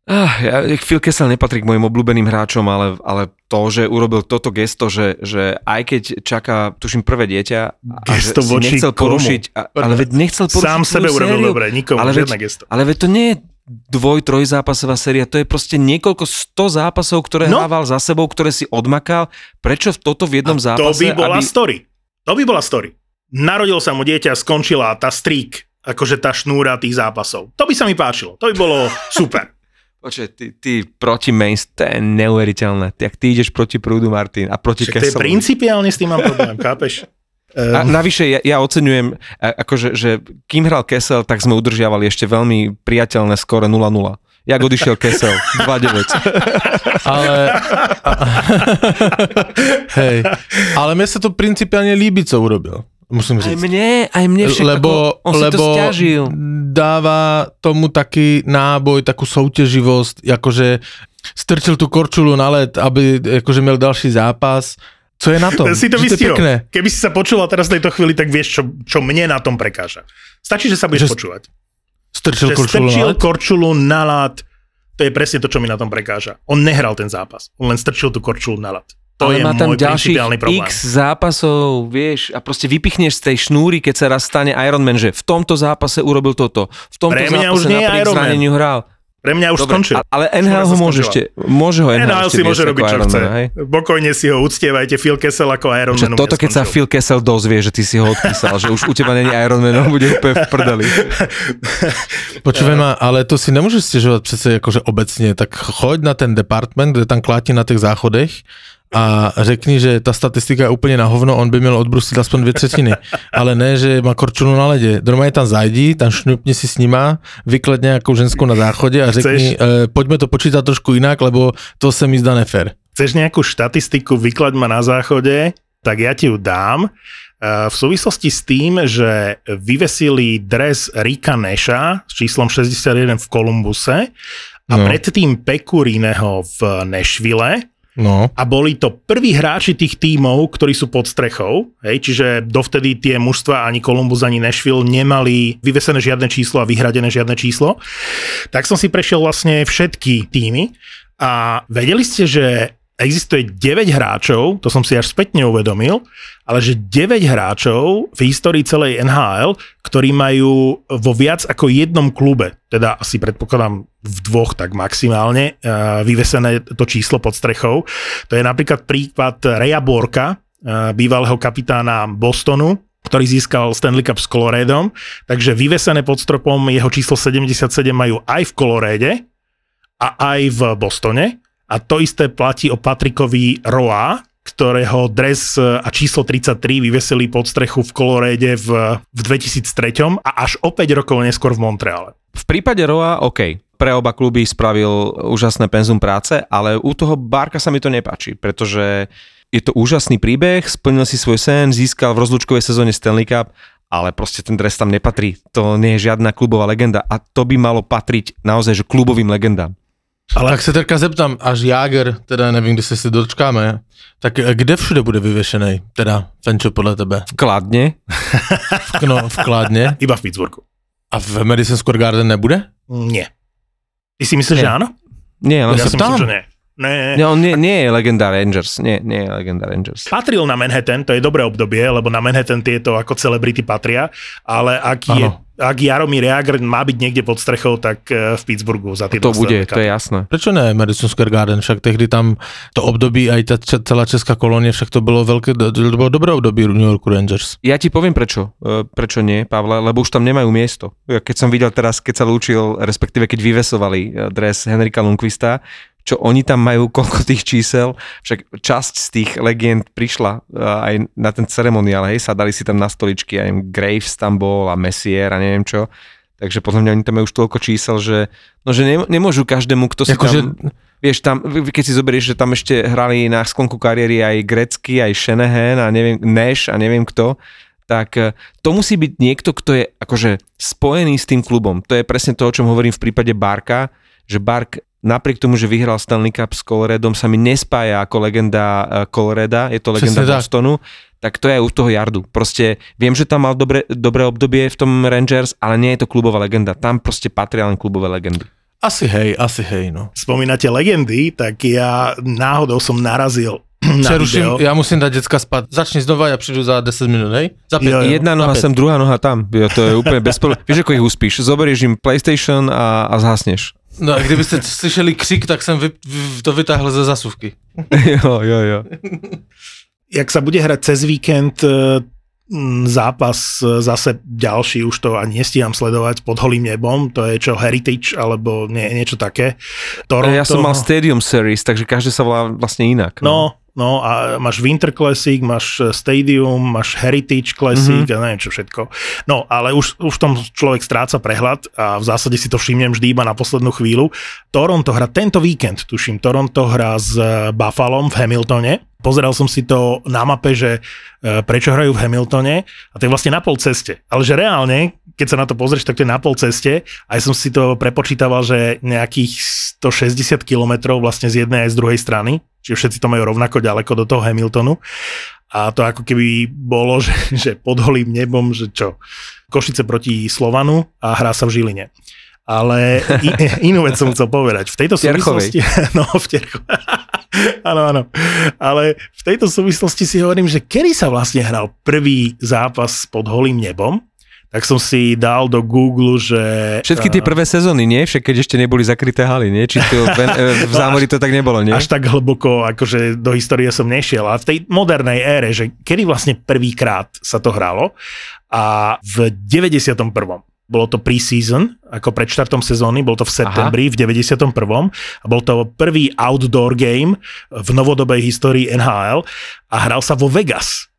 Ah, ja, Phil Kessel nepatrí k mojim obľúbeným hráčom, ale, ale to, že urobil toto gesto, že, že aj keď čaká, tuším, prvé dieťa a Gesto že si voči nechcel komu? porušiť, a, ale veď nechcel porušiť Sám sebe urobil sériu. dobre, nikomu, Ale veď- gesto. Ale veď to nie je dvoj, trojzápasová séria, to je proste niekoľko sto zápasov, ktoré No. hrával za sebou, ktoré si odmakal. Prečo v toto v jednom A zápase? To by bola aby... story. To by bola story. Narodil sa mu dieťa, skončila tá streak, akože tá šnúra tých zápasov. To by sa mi páčilo. To by bolo super. Počkaj, ty, ty proti Mains, to je neuveriteľné. Ty, ak ty ideš proti prúdu, Martin, a proti Však to je Kesselovi. principiálne s tým mám problém, chápeš? A Um, navyše, ja, ja oceňujem, akože, že kým hral Kessel, tak sme udržiavali ešte veľmi priateľné skore 0-0. Jak odišiel Kessel, 2-9. Ale... Hej. Ale mne sa to principiálne líbí, co urobil. Musím Aj říct. mne, aj mne však, lebo, ako, on si to lebo stiažil. dáva tomu taký náboj, takú soutěživosť, akože strčil tú korčulu na led, aby akože měl další zápas. Co je na tom? si to vystihol. pekné. Keby si sa počula teraz v tejto chvíli, tak vieš, čo, čo mne na tom prekáža. Stačí, že sa budeš Že- počúvať. Strčil Že korčulu na strčil led? korčulu na lad. To je presne to, čo mi na tom prekáža. On nehral ten zápas. On len strčil tú korčulu na lad. To ale je má tam môj ďalších problém. x zápasov, vieš, a proste vypichneš z tej šnúry, keď sa raz stane Ironman, že v tomto zápase urobil toto, v tomto Pre mňa zápase už nie napriek Iron Man. zraneniu hral. Pre mňa už Dobre, skončil. ale NHL ho môže ešte, môže ho NHL, NHL si môže robiť, čo chce. Hej? Pokojne si ho uctievajte, Phil Kessel ako Iron Man. toto, keď sa Phil Kessel dozvie, že ty si ho odpísal, že už u teba není Ironman, on bude úplne v prdeli. Počúvaj ma, ale to si nemôžeš stěžovat přece jakože obecně, tak choď na ten department, kde tam klátí na těch záchodech a řekni, že ta statistika je úplně na hovno, on by měl odbrusit aspoň dvě třetiny. Ale ne, že má korčulu na ledě. Normálně tam zajdi, tam šňupni si s nima, vyklad nějakou ženskou na záchodě a řekni, e, pojďme to počítat trošku jinak, lebo to se mi zdá nefér. Chceš nejakú štatistiku, vyklaď ma na záchode, tak ja ti ju dám. Eh, V súvislosti s tým, že vyvesili dres Rika Neša s číslom 61 v Kolumbuse a No. predtým Pekurineho v Nešvile, No, a boli to prví hráči tých tímov, ktorí sú pod strechou, hej, čiže dovtedy tie mužstva ani Columbus, ani Nashville nemali vyvesené žiadne číslo a vyhradené žiadne číslo. Tak som si prešiel vlastne všetky týmy a vedeli ste, že existuje 9 hráčov, to som si až spätne uvedomil, ale že 9 hráčov v histórii celej NHL, ktorí majú vo viac ako jednom klube, teda asi predpokladám v dvoch tak maximálne, uh, vyvesené to číslo pod strechou. To je napríklad prípad Reja Borka, uh, bývalého kapitána Bostonu, ktorý získal Stanley Cup s Coloredom, takže vyvesené pod stropom jeho číslo 77 majú aj v Colorede a aj v Bostone. A to isté platí o Patrikovi Roa, ktorého dres a číslo 33 vyvesili pod strechu v Colorade v, v 2003 a až o 5 rokov neskôr v Montreale. V prípade Roa, OK, pre oba kluby spravil úžasné penzum práce, ale u toho Barka sa mi to nepáči, pretože je to úžasný príbeh, splnil si svoj sen, získal v rozlučkovej sezóne Stanley Cup, ale proste ten dres tam nepatrí. To nie je žiadna klubová legenda a to by malo patriť naozaj že klubovým legendám. Ale... tak se teďka zeptám, až Jáger, teda nevím, kdy se si dočkáme, tak e, kde všude bude vyvěšený, teda Fenčo podle tebe? Kladne, V, no, v Kladně. Iba v Pittsburghu. A v Madison Square Garden nebude? Nie. Ty si myslíš, Nie. že áno? nie, len Ja sa si myslím, že nie. Nie. nie, on nie, nie je legenda Rangers, nie, nie je legenda Rangers. Patril na Manhattan, to je dobré obdobie, lebo na Manhattan tieto ako celebrity patria, ale ak, je, Áno. Ak Jaromír Jagr má byť niekde pod strechou, tak eh, v Pittsburghu za tie To bude, to je jasné. Proč ne Madison Square Garden? Však tehdy tam to období, aj ta č- celá česká kolonie, však to bylo velké, to bylo dobré období New Yorku Rangers. Ja ti poviem prečo. E, Prečo nie, Pavle, lebo už tam nemajú miesto. Keď som videl teraz, keď sa lúčil, respektíve keď vyvesovali e, dres Henrika Lundqvista, čo oni tam majú, koľko tých čísel, však časť z tých legend prišla e, aj na ten ceremoniál, hej, sadali si tam na stoličky, aj Graves tam bol a Messier a neviem čo. Takže podľa mňa oni tam majú už toľko čísel, že, no, že nem- nemôžu každému, kto si Jakože, tam... Vieš, tam, keď si zoberieš, že tam ešte hrali na sklonku kariéry aj Grecky, aj Shanahan a neviem, Nash a neviem kto, tak eh, to musí byť niekto, kto je akože spojený s tým klubom. To je presne to, o čom hovorím v prípade Barka, že Bark napriek tomu, že vyhral Stanley Cup s Coloredom, sa mi nespája ako legenda eh, Coloreda, je to legenda Presne tak. Bostonu, tak to je aj u toho Jardu. Proste viem, že tam mal dobre, dobré obdobie v tom Rangers, ale nie je to klubová legenda. Tam proste patria len klubové legendy. asi hej, asi hej, no. Spomínate legendy, tak ja náhodou som narazil na Přeruším, video. já musím dát děcka spát. Začni znova, já přijdu za 10 minut, hej? Za pět. Jo, jo. Jedna noha sem, druhá noha tam. Jo, to je úplne bez. Vieš, ako ich uspíš? Zoberieš im PlayStation a, a zhasneš. No a kdybyste slyšeli křik, tak jsem vy, to vytáhl ze zasuvky. jo, jo, jo. Jak sa bude hrať cez víkend eh, zápas eh, zase ďalší, už to ani nestíham sledovať pod holým nebom, to je čo Heritage alebo nie, niečo také. Toronto, Ja som mal Stadium Series, takže každý sa volá vlastne inak. No, no a máš Winter Classic, máš eh, Stadium, máš Heritage Classic mm-hmm. a neviem čo všetko. No, ale už, už v tom človek stráca prehľad a v zásade si to všimnem vždy iba na poslednú chvíľu. Toronto hra tento víkend, tuším, Toronto hra s eh, Buffalom v Hamiltone. Pozeral som si to na mape, že eh, prečo hrajú v Hamiltone a to je vlastne na pol ceste. Ale že reálne, keď sa na to pozrieš, tak to je na pol ceste. Aj som si to prepočítaval, že nejakých 160 kilometrov vlastne z jednej aj z druhej strany. Čiže všetci to majú rovnako ďaleko do toho Hamiltonu. A to ako keby bolo, že, že pod holým nebom, že čo, Košice proti Slovanu a hrá sa v Žiline. Ale i, inú vec som chcel povedať. V tejto súvislosti... No, v Terchovej. Áno, áno. Ale v tejto súvislosti si hovorím, že kedy sa vlastne hral prvý zápas pod holým nebom, tak som si dal do Google, že... Všetky tie prvé sezóny, nie? Však keď ešte neboli zakryté haly, nie? Či to v, v zámori to tak nebolo, nie? Až tak hlboko, akože do histórie som nešiel. A v tej modernej ére, že kedy vlastne prvýkrát sa to hralo a v 91. Bolo to pre-season, ako pred štartom sezóny, bol to v septembri, Aha. v 91. A bol to prvý outdoor game v novodobej histórii NHL a hral sa vo Vegas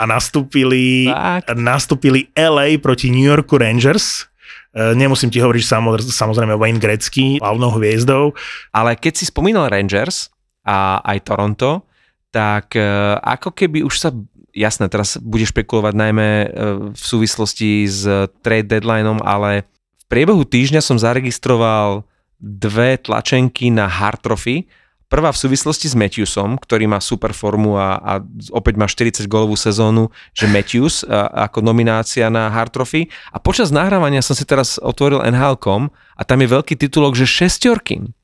a nastúpili, nastúpili LA proti New Yorku Rangers. E, nemusím ti hovoriť samozrejme Wayne Gretzky, hlavnou hviezdou. Ale keď si spomínal Rangers a aj Toronto, tak e, ako keby už sa, jasné, teraz bude špekulovať najmä e, v súvislosti s trade deadlineom, ale v priebehu týždňa som zaregistroval dve tlačenky na Hard Trophy, Prvá v súvislosti s Matthewsom, ktorý má super formu a, a opäť má 40 golovú sezónu, že Matthews a, ako nominácia na Hard Trophy. A počas nahrávania som si teraz otvoril NHL.com a tam je veľký titulok, že šestorkin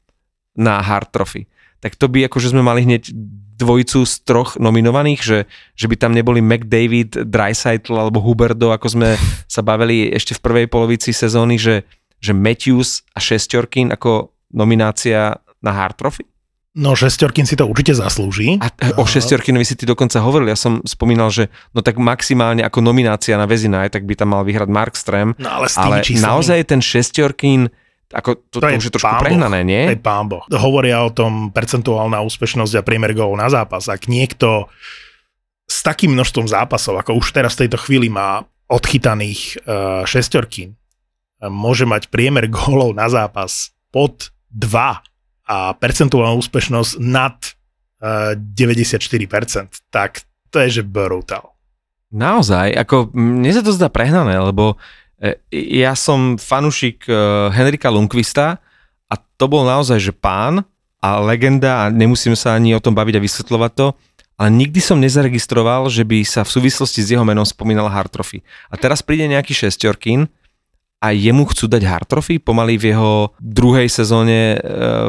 na Hard Trophy. Tak to by akože sme mali hneď dvojicu z troch nominovaných, že, že by tam neboli McDavid, Dreisaitl alebo Huberdo, ako sme sa bavili ešte v prvej polovici sezóny, že, že Matthews a šestorkin ako nominácia na Hard Trophy? No šestorkin si to určite zaslúži. A o šestorkinovi si ty dokonca hovoril, ja som spomínal, že no tak maximálne ako nominácia na Vezina, tak by tam mal vyhrať Markström. No ale, s ale naozaj ten šestorkin, ako to, to, to už je trošku prehnané, nie? To je pán boh. Hovoria o tom percentuálna úspešnosť a priemer gólov na zápas. Ak niekto s takým množstvom zápasov, ako už teraz v tejto chvíli má odchytaných uh, šestorkín, môže mať priemer gólov na zápas pod 2 a percentuálna úspešnosť nad uh, eh, 94%, tak to je že brutal. Naozaj, ako mne sa to zdá prehnané, lebo eh, ja som fanušik uh, Henrika Lundqvista a to bol naozaj, že pán a legenda a nemusím sa ani o tom baviť a vysvetľovať to, ale nikdy som nezaregistroval, že by sa v súvislosti s jeho menom spomínal Hard Trophy. A teraz príde nejaký šestorkin, a jemu chcú dať hard trophy pomaly v jeho druhej sezóne e,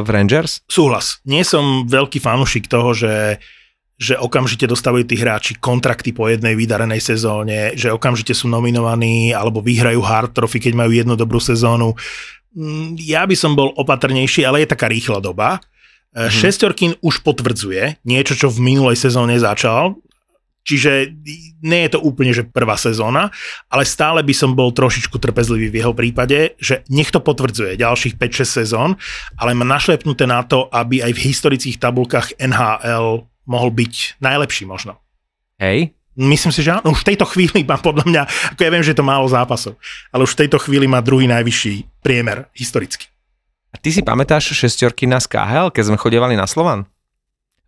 v Rangers? Súhlas. Nie som veľký fanúšik toho, že že okamžite dostávajú tí hráči kontrakty po jednej vydarenej sezóne, že okamžite sú nominovaní alebo vyhrajú hard trophy, keď majú jednu dobrú sezónu. Mm, ja by som bol opatrnejší, ale je taká rýchla doba. Mm-hmm. Šestorkin už potvrdzuje niečo, čo v minulej sezóne začal. Čiže nie je to úplne, že prvá sezóna, ale stále by som bol trošičku trpezlivý v jeho prípade, že nech to potvrdzuje ďalších 5-6 sezón, ale má našlepnuté na to, aby aj v historických tabulkách NHL mohol byť najlepší možno. Hej, Myslím si, že áno, už v tejto chvíli má podľa mňa, ako ja viem, že je to málo zápasov, ale už v tejto chvíli má druhý najvyšší priemer historicky. A ty si pamätáš šestorky na SKHL, keď sme chodievali na Slovan?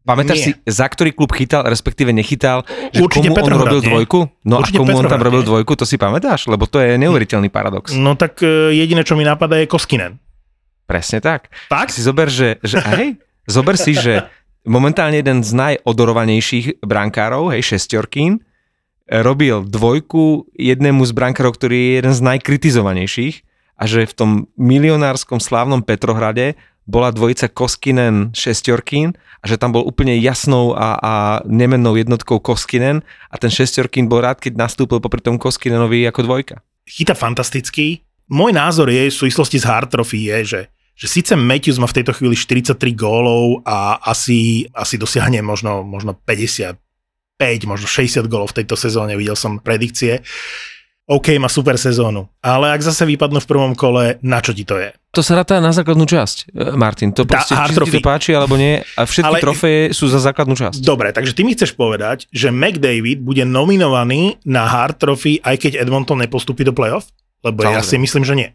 Pamätáš si, za ktorý klub chytal, respektíve nechytal, že Určite komu Petrohrad, on robil nie? dvojku? No Určite a komu Petrohrad, on tam robil nie? dvojku, to si pamätáš? Lebo to je neuveriteľný paradox. No tak e, jediné, čo mi napadá, je Koskinen. Presne tak. Tak? Si zober, že, že hej, zober si, že momentálne jeden z najodorovanejších brankárov, hej, šestorkín, robil dvojku jednému z brankárov, ktorý je jeden z najkritizovanejších a že v tom milionárskom slávnom Petrohrade bola dvojica Koskinen šestorkín a že tam bol úplne jasnou a, a nemennou jednotkou Koskinen a ten šestorkín bol rád, keď nastúpil popri tom Koskinenovi ako dvojka. Chyta fantastický. Môj názor je v súvislosti s Hard je, že že síce Matthews má v tejto chvíli 43 gólov a asi, asi dosiahne možno, možno 55, možno 60 gólov v tejto sezóne, videl som predikcie, OK, má super sezónu. Ale ak zase vypadnú v prvom kole, na čo ti to je? To sa ráta na základnú časť, e, Martin. To proste, či ti to páči alebo nie, a všetky Ale... trofeje sú za základnú časť. Dobre, takže ty mi chceš povedať, že McDavid bude nominovaný na Hard Trophy, aj keď Edmonton nepostupí do playoff? Lebo Samozrejme. ja si myslím, že nie.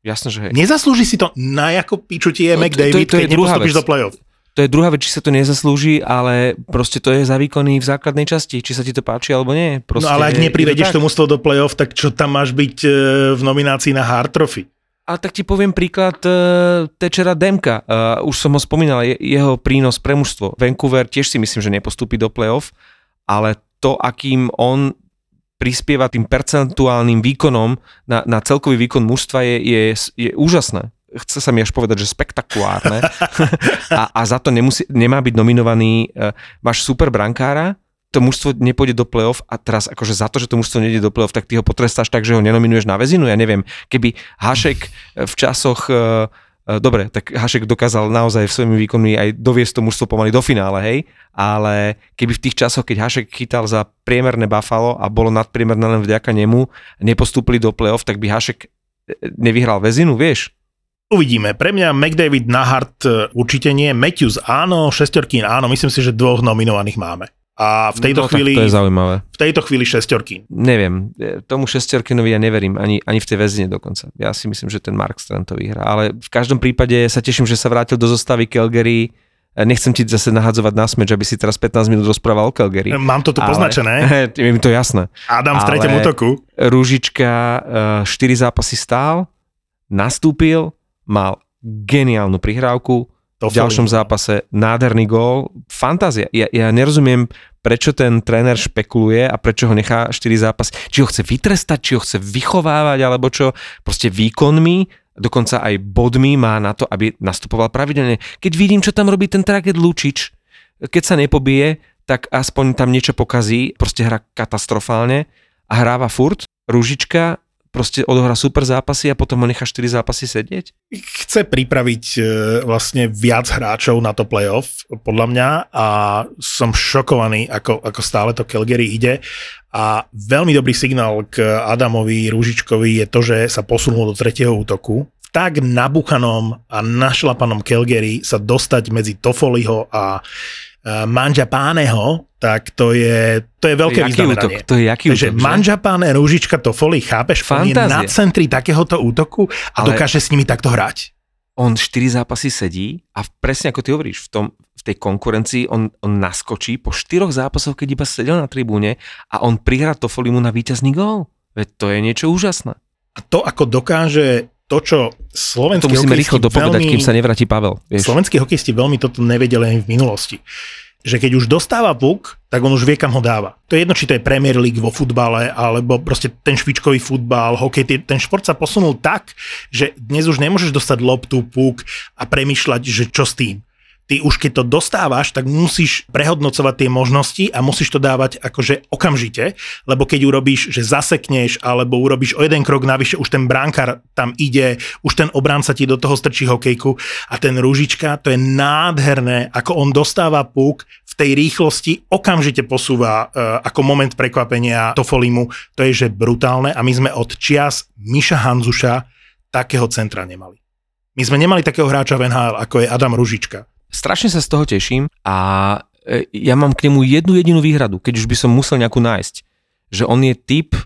Jasne, že hej. Nezaslúži si to na ako piču ti je no, McDavid, to, to, to je keď nepostupíš do playoff to je druhá vec, či sa to nezaslúži, ale proste to je za výkony v základnej časti, či sa ti to páči alebo nie. Proste no ale ak neprivedieš to mužstvo do play-off, tak čo tam máš byť e, v nominácii na Hard Trophy? A tak ti poviem príklad uh, Tečera Demka. Uh, už som ho spomínal, je, jeho prínos pre mužstvo. Vancouver tiež si myslím, že nepostúpi do play-off, ale to, akým on prispieva tým percentuálnym výkonom na, na celkový výkon mužstva je, je, je úžasné. Chce sa mi až povedať, že spektakulárne. A, a za to nemusí, nemá byť nominovaný, máš super brankára, to mužstvo nepôjde do play-off a teraz akože za to, že to mužstvo nejde do play-off, tak ty ho potrestáš tak, že ho nenominuješ na väzinu, ja neviem. Keby Hašek v časoch uh, dobre, tak Hašek dokázal naozaj v svojimi výkonmi aj doviesť to mužstvo pomaly do finále, hej, ale keby v tých časoch, keď Hašek chytal za priemerné Buffalo a bolo nadpriemerné len vďaka nemu, nepostúpili do play-off, tak by Hašek e, nevyhral väzinu, vieš? Uvidíme. Pre mňa McDavid na hard e, určite nie. Matthews áno, Šestorkín áno. Myslím si, že dvoch nominovaných máme. A v tejto no, chvíli... to je zaujímavé. V tejto chvíli šestorkín. Neviem, e, tomu šestorkinovi ja neverím, ani, ani v tej väzine dokonca. Ja si myslím, že ten Mark Strand to vyhrá. Ale v každom prípade sa teším, že sa vrátil do zostavy Calgary. E, nechcem ti zase nahadzovať na smeč, aby si teraz 15 minút rozprával o Calgary. Mám to tu ale, poznačené. Je mi to jasné. Adam v treťom útoku. Rúžička 4 e, zápasy stál, nastúpil, mal geniálnu prihrávku, to v ďalšom zápase nádherný gól, fantázia. Ja, ja nerozumiem, prečo ten tréner špekuluje a prečo ho nechá 4 zápasy. Či ho chce vytrestať, či ho chce vychovávať, alebo čo. Proste výkonmi, dokonca aj bodmi má na to, aby nastupoval pravidelne. Keď vidím, čo tam robí ten Traket Lučič, keď sa nepobije, tak aspoň tam niečo pokazí, proste hra katastrofálne a hráva furt. Rúžička proste odohrá super zápasy a potom ho nechá 4 zápasy sedieť? Chce pripraviť e, vlastne viac hráčov na to playoff, podľa mňa, a som šokovaný, ako, ako stále to Calgary ide. A veľmi dobrý signál k Adamovi Rúžičkovi je to, že sa posunul do tretieho útoku. Tak nabuchanom a našlapanom Calgary sa dostať medzi Tofoliho a Eh, Manžapáneho, tak to je, to je veľké to je Útok? To je jaký Takže útok, Manžapáne, Rúžička, Tofoli, chápeš? Fantázia. On je na centri takéhoto útoku a Ale dokáže s nimi takto hrať. On 4 zápasy sedí a presne ako ty hovoríš, v, tom, v tej konkurencii on, on naskočí po 4 zápasoch, keď iba sedel na tribúne a on prihrá Tofolimu na víťazný gól. Veď to je niečo úžasné. A to, ako dokáže to, čo slovenskí to musíme rýchlo dopovedať, veľmi, kým sa nevráti Pavel. Vieš. Slovenskí hokejisti veľmi toto nevedeli aj v minulosti. Že keď už dostáva puk, tak on už vie, kam ho dáva. To je jedno, či to je Premier League vo futbale, alebo proste ten špičkový futbal, hokej, ten šport sa posunul tak, že dnes už nemôžeš dostať loptu, puk a premyšľať, že čo s tým ty už keď to dostávaš, tak musíš prehodnocovať tie možnosti a musíš to dávať akože okamžite, lebo keď urobíš, že zasekneš alebo urobíš o jeden krok navyše, už ten bránkar tam ide, už ten obránca ti do toho strčí hokejku a ten rúžička, to je nádherné, ako on dostáva puk v tej rýchlosti, okamžite posúva uh, ako moment prekvapenia Tofolimu, to je že brutálne a my sme od čias Miša Hanzuša takého centra nemali. My sme nemali takého hráča v NHL, ako je Adam Ružička strašne sa z toho teším a e, ja mám k nemu jednu jedinú výhradu, keď už by som musel nejakú nájsť. Že on je typ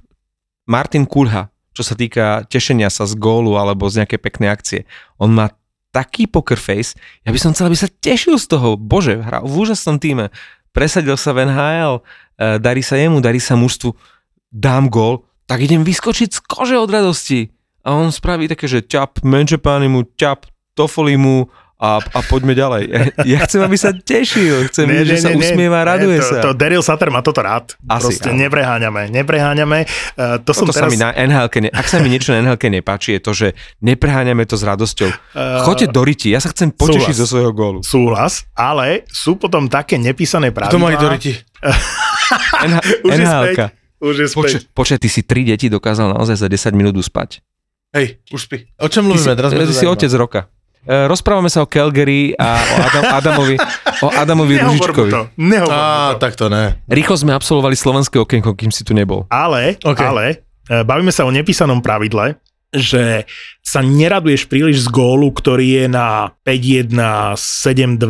Martin Kulha, čo sa týka tešenia sa z gólu alebo z nejakej peknej akcie. On má taký poker face, ja by som chcel, aby sa tešil z toho. Bože, hra v úžasnom týme, presadil sa v NHL, e, darí sa jemu, darí sa mužstvu, dám gól, tak idem vyskočiť z kože od radosti. A on spraví také, že ťap mu, ťap Tofolimu, a, a poďme ďalej. Ja chcem, aby sa tešil, chcem, nie, že nie, sa nie, usmieva, nie, raduje to, sa. To Daryl Sutter má toto rád. Asi, Proste áno. nepreháňame, nepreháňame. Uh, to som teraz... sa mi na nhl ne, ak sa mi niečo na nhl nepáči, je to, že nepreháňame to s radosťou. Uh, Choďte do riti, ja sa chcem potešiť súhlas, zo svojho gólu. Súhlas, ale sú potom také nepísané pravidlá. To majú do riti. nhl Počkaj, počkaj, ty si tri deti dokázal naozaj za 10 minút uspať. Hej, už spí. O čom mluvíme? Ty si, ty si otec roka. E, rozprávame sa o Calgary a o Adam, Adamovi, o Adamovi Ružičkovi. To, Á, to. tak to ne. Rýchlo sme absolvovali slovenské okienko, kým si tu nebol. Ale, okay. ale, e, bavíme sa o nepísanom pravidle, že sa neraduješ príliš z gólu, ktorý je na 5-1, 7-2,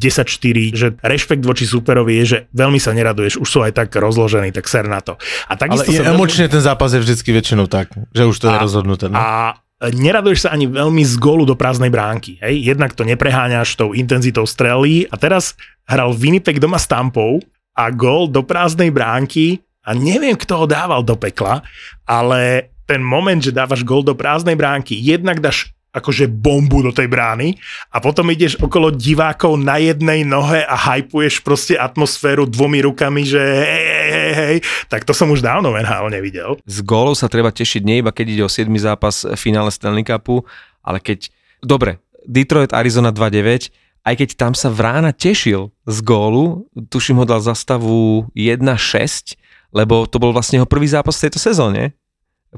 10-4, že rešpekt voči superovi je, že veľmi sa neraduješ, už sú aj tak rozložení, tak ser na to. A takisto Ale je emočne veľmi... ten zápas je vždycky väčšinou tak, že už to a, je rozhodnuté. No? A neraduješ sa ani veľmi z gólu do prázdnej bránky. Hej? Jednak to nepreháňaš tou intenzitou strely a teraz hral Winnipeg doma s Tampou a gól do prázdnej bránky a neviem, kto ho dával do pekla, ale ten moment, že dávaš gól do prázdnej bránky, jednak dáš akože bombu do tej brány a potom ideš okolo divákov na jednej nohe a hypuješ proste atmosféru dvomi rukami, že hej, hej, hej, tak to som už dávno NHL nevidel. Z gólov sa treba tešiť nie iba keď ide o 7. zápas v finále Stanley Cupu, ale keď, dobre, Detroit, Arizona 2-9, aj keď tam sa Vrána tešil z gólu, tuším ho dal za stavu 1-6, lebo to bol vlastne jeho prvý zápas v tejto sezóne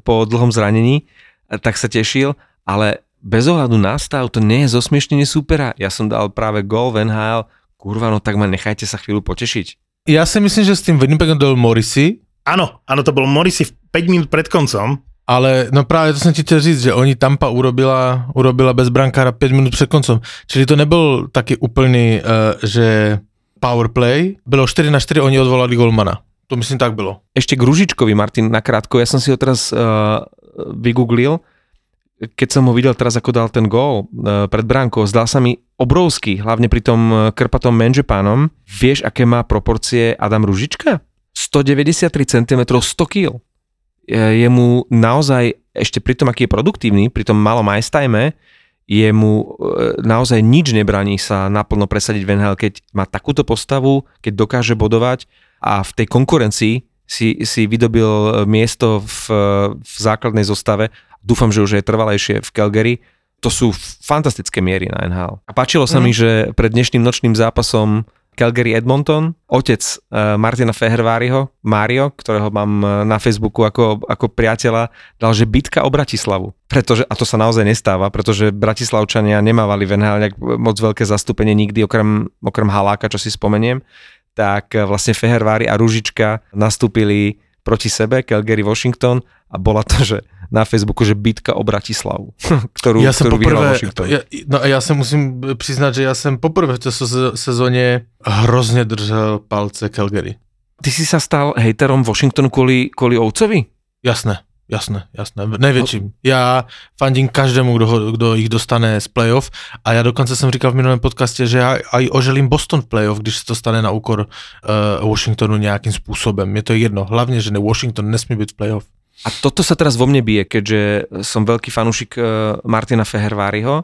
po dlhom zranení, tak sa tešil, ale bez ohľadu na stav to nie je zosmiešnenie supera. Ja som dal práve gól v NHL, kurva, no tak ma nechajte sa chvíľu potešiť. Ja si myslím, že s tým Winnipegom dal Morrissey, Áno, áno, to bol Morrissey 5 minút pred koncom. ale no práve to som ti chcel říct, že oni Tampa urobila, urobila bez brankára 5 minút před koncom. Čili to nebyl taky úplný, uh, že power play. Bylo 4 na 4, oni odvolali golmana. To myslím tak bylo. Ešte k Ružičkovi, Martin, nakrátko, ja som si ho teraz uh, vygooglil, keď som ho videl teraz, ako dal ten gól uh, pred bránkou, zdal sa mi obrovský, hlavne pri tom uh, krpatom Menžepánom. Vieš, aké má proporcie Adam Ružička? 193 cm, 100 kg. Je mu naozaj, ešte pri tom, aký je produktívny, pri tom malom ice je mu e, naozaj nič nebraní sa naplno presadiť v NHL, keď má takúto postavu, keď dokáže bodovať a v tej konkurencii si, si vydobil miesto v, v základnej zostave. Dúfam, že už je trvalejšie v Calgary. To sú fantastické miery na NHL. A páčilo sa mm. mi, že pred dnešným nočným zápasom Calgary Edmonton, otec uh, Martina Feherváriho, Mario, ktorého mám uh, na Facebooku ako, ako priateľa, dal, že bitka o Bratislavu. Pretože, a to sa naozaj nestáva, pretože Bratislavčania nemávali v NHL moc veľké zastúpenie nikdy, okrem, okrem Haláka, čo si spomeniem, tak uh, vlastne Fehervári a Ružička nastúpili proti sebe, Calgary Washington a bola to, že na Facebooku, že bitka o Bratislavu, ktorú, Já jsem ktorú vyhral poprvé, Washington. ja, no a já se musím přiznat, že já jsem poprvé v té se- sezóně hrozně držel palce Calgary. Ty si sa stal hejterom Washingtonu kvôli, kvôli Ovcovi? Jasné, jasné, jasné. Největším. Já fandím každému, kdo, ho- kdo jich dostane z playoff a já dokonce jsem říkal v minulém podcastě, že já aj oželím Boston v playoff, když se to stane na úkor uh, Washingtonu nějakým způsobem. Je to jedno. Hlavně, že ne Washington nesmí být v playoff. A toto sa teraz vo mne bije, keďže som veľký fanúšik eh, Martina Feherváriho,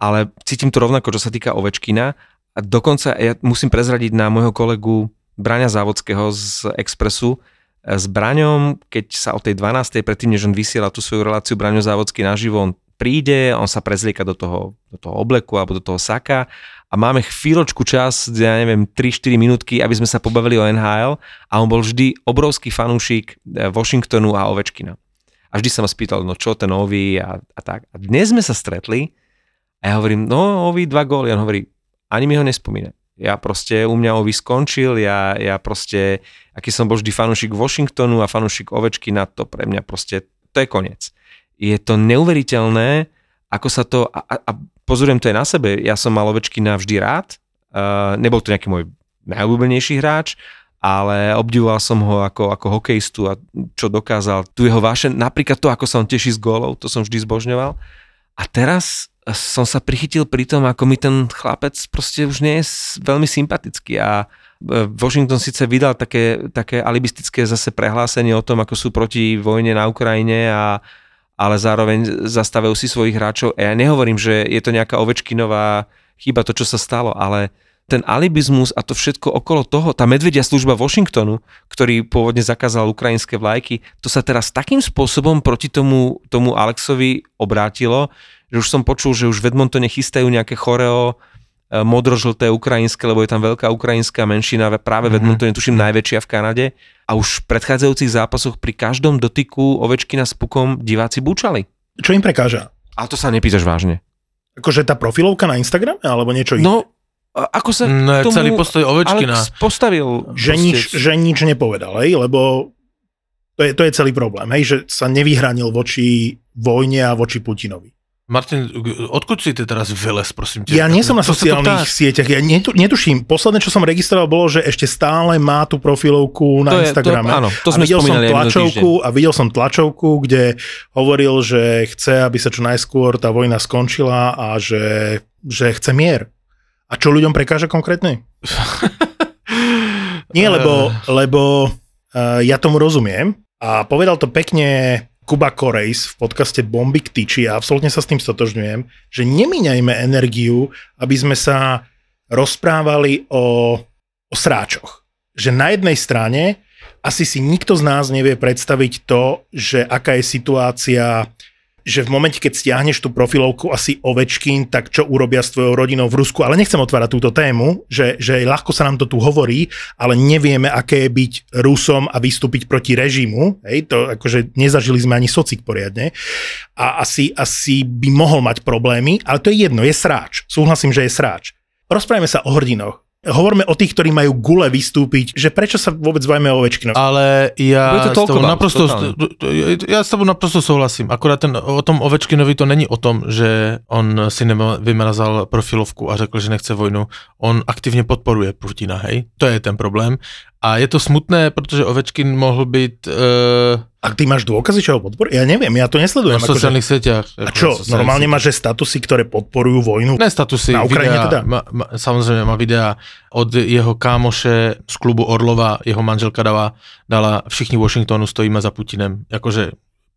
ale cítim to rovnako, čo sa týka Ovečkina. A dokonca ja musím prezradiť na môjho kolegu Braňa Závodského z Expressu. Eh, S Braňom, keď sa o tej 12. predtým, než on vysiela tú svoju reláciu Braňo Závodský naživo, on príde, on sa prezlieka do toho, do toho obleku alebo do toho saka a máme chvíľočku čas, ja neviem, 3-4 minútky, aby sme sa pobavili o NHL a on bol vždy obrovský fanúšik eh, Washingtonu a Ovečkina. A vždy sa ma spýtal, no čo ten Ovi a, a tak. A dnes sme sa stretli a ja hovorím, no Ovi dva góly. On hovorí, ani mi ho nespomína. Ja proste, u mňa Ovi skončil, ja, ja proste, aký som bol vždy fanúšik Washingtonu a fanúšik Ovečkina, to pre mňa proste, to je koniec. Je to neuveriteľné, ako sa to, a, a pozorujem to aj na sebe, ja som mal Ovečkina vždy rád, uh, nebol to nejaký môj najobľúbenejší hráč, ale obdivoval som ho ako, ako hokejistu a čo dokázal. Tu jeho vášen, napríklad to, ako sa on teší z gólov, to som vždy zbožňoval. A teraz som sa prichytil pri tom, ako mi ten chlapec proste už nie je veľmi sympatický a e, Washington síce vydal také, také alibistické zase prehlásenie o tom, ako sú proti vojne na Ukrajine a ale zároveň zastavujú si svojich hráčov. A ja nehovorím, že je to nejaká Ovečkinová chyba, to, čo sa stalo, ale ten alibizmus a to všetko okolo toho, tá medvedia služba Washingtonu, ktorý pôvodne zakázal ukrajinské vlajky, to sa teraz takým spôsobom proti tomu, tomu Alexovi obrátilo, že už som počul, že už v Edmontone chystajú nejaké choreo modrožlté ukrajinské, lebo je tam veľká ukrajinská menšina, práve v Edmontone, tuším najväčšia v Kanade. A už v predchádzajúcich zápasoch pri každom dotyku Ovečkina s pukom diváci búčali. Čo im prekáža? A to sa nepýtaš vážne. Akože tá profilovka na Instagrame, alebo niečo iné? No, ako sa Ne, k tomu celý postoj Ovečkina. Alex postavil? že, nič, že nič nepovedal, hej? lebo to je, to je celý problém, hej? že sa nevyhranil voči vojne a voči Putinovi. Martin, odkud si ty teraz vylez, prosím tě? Ja nie som na To sociálnych sieťach, ja netu, netuším. Posledné, čo som registroval, bolo, že ešte stále má tú profilovku na To je- to- Instagrame. áno, to a sme videl som tlačovku a videl som tlačovku, kde hovoril, že chce, aby sa čo najskôr tá vojna skončila a že, že chce mier. A čo ľuďom prekáža konkrétne? Nie, lebo, lebo uh, ja tomu rozumiem a povedal to pekne Kuba Korejs v podcaste Bomby k tyči a absolútne sa s tým stotožňujem, že nemíňajme energiu, aby sme sa rozprávali o, o sráčoch. Že na jednej strane asi si nikto z nás nevie predstaviť to, že aká je situácia že v momente, keď stiahneš tú profilovku asi Ovečkin, tak čo urobia s tvojou rodinou v Rusku. Ale nechcem otvárať túto tému, že, že ľahko sa nám to tu hovorí, ale nevieme, aké je byť Rusom a vystúpiť proti režimu. Hej, to akože nezažili sme ani socik poriadne. A asi, asi by mohol mať problémy, ale to je jedno, je sráč. Súhlasím, že je sráč. Rozprávame sa o hrdinoch. Hovoríme o tých, ktorí majú gule vystúpiť, že prečo sa vôbec bavíme o Ovečkinovi. Ale ja to s toľko tebou naprosto, ja s tebou naprosto souhlasím. Akorát ten, o tom Ovečkinovi to není o tom, že on si vymrazal profilovku a řekl, že nechce vojnu. On aktivně podporuje Putina, hej? To je ten problém. A je to smutné, protože Ovečkin mohl být uh, A ty máš dôkazy, čo ho podporuje? Ja neviem, ja to nesledujem. na akože- sociálnych sieťach. A čo, normálne máš že statusy, ktoré podporujú vojnu? Ne statusy, Na Ukrajine videa, teda? má, má, samozřejmě má videa od jeho kámoše z klubu Orlova, jeho manželka dala, dala všichni Washingtonu stojíme za Putinem, jakože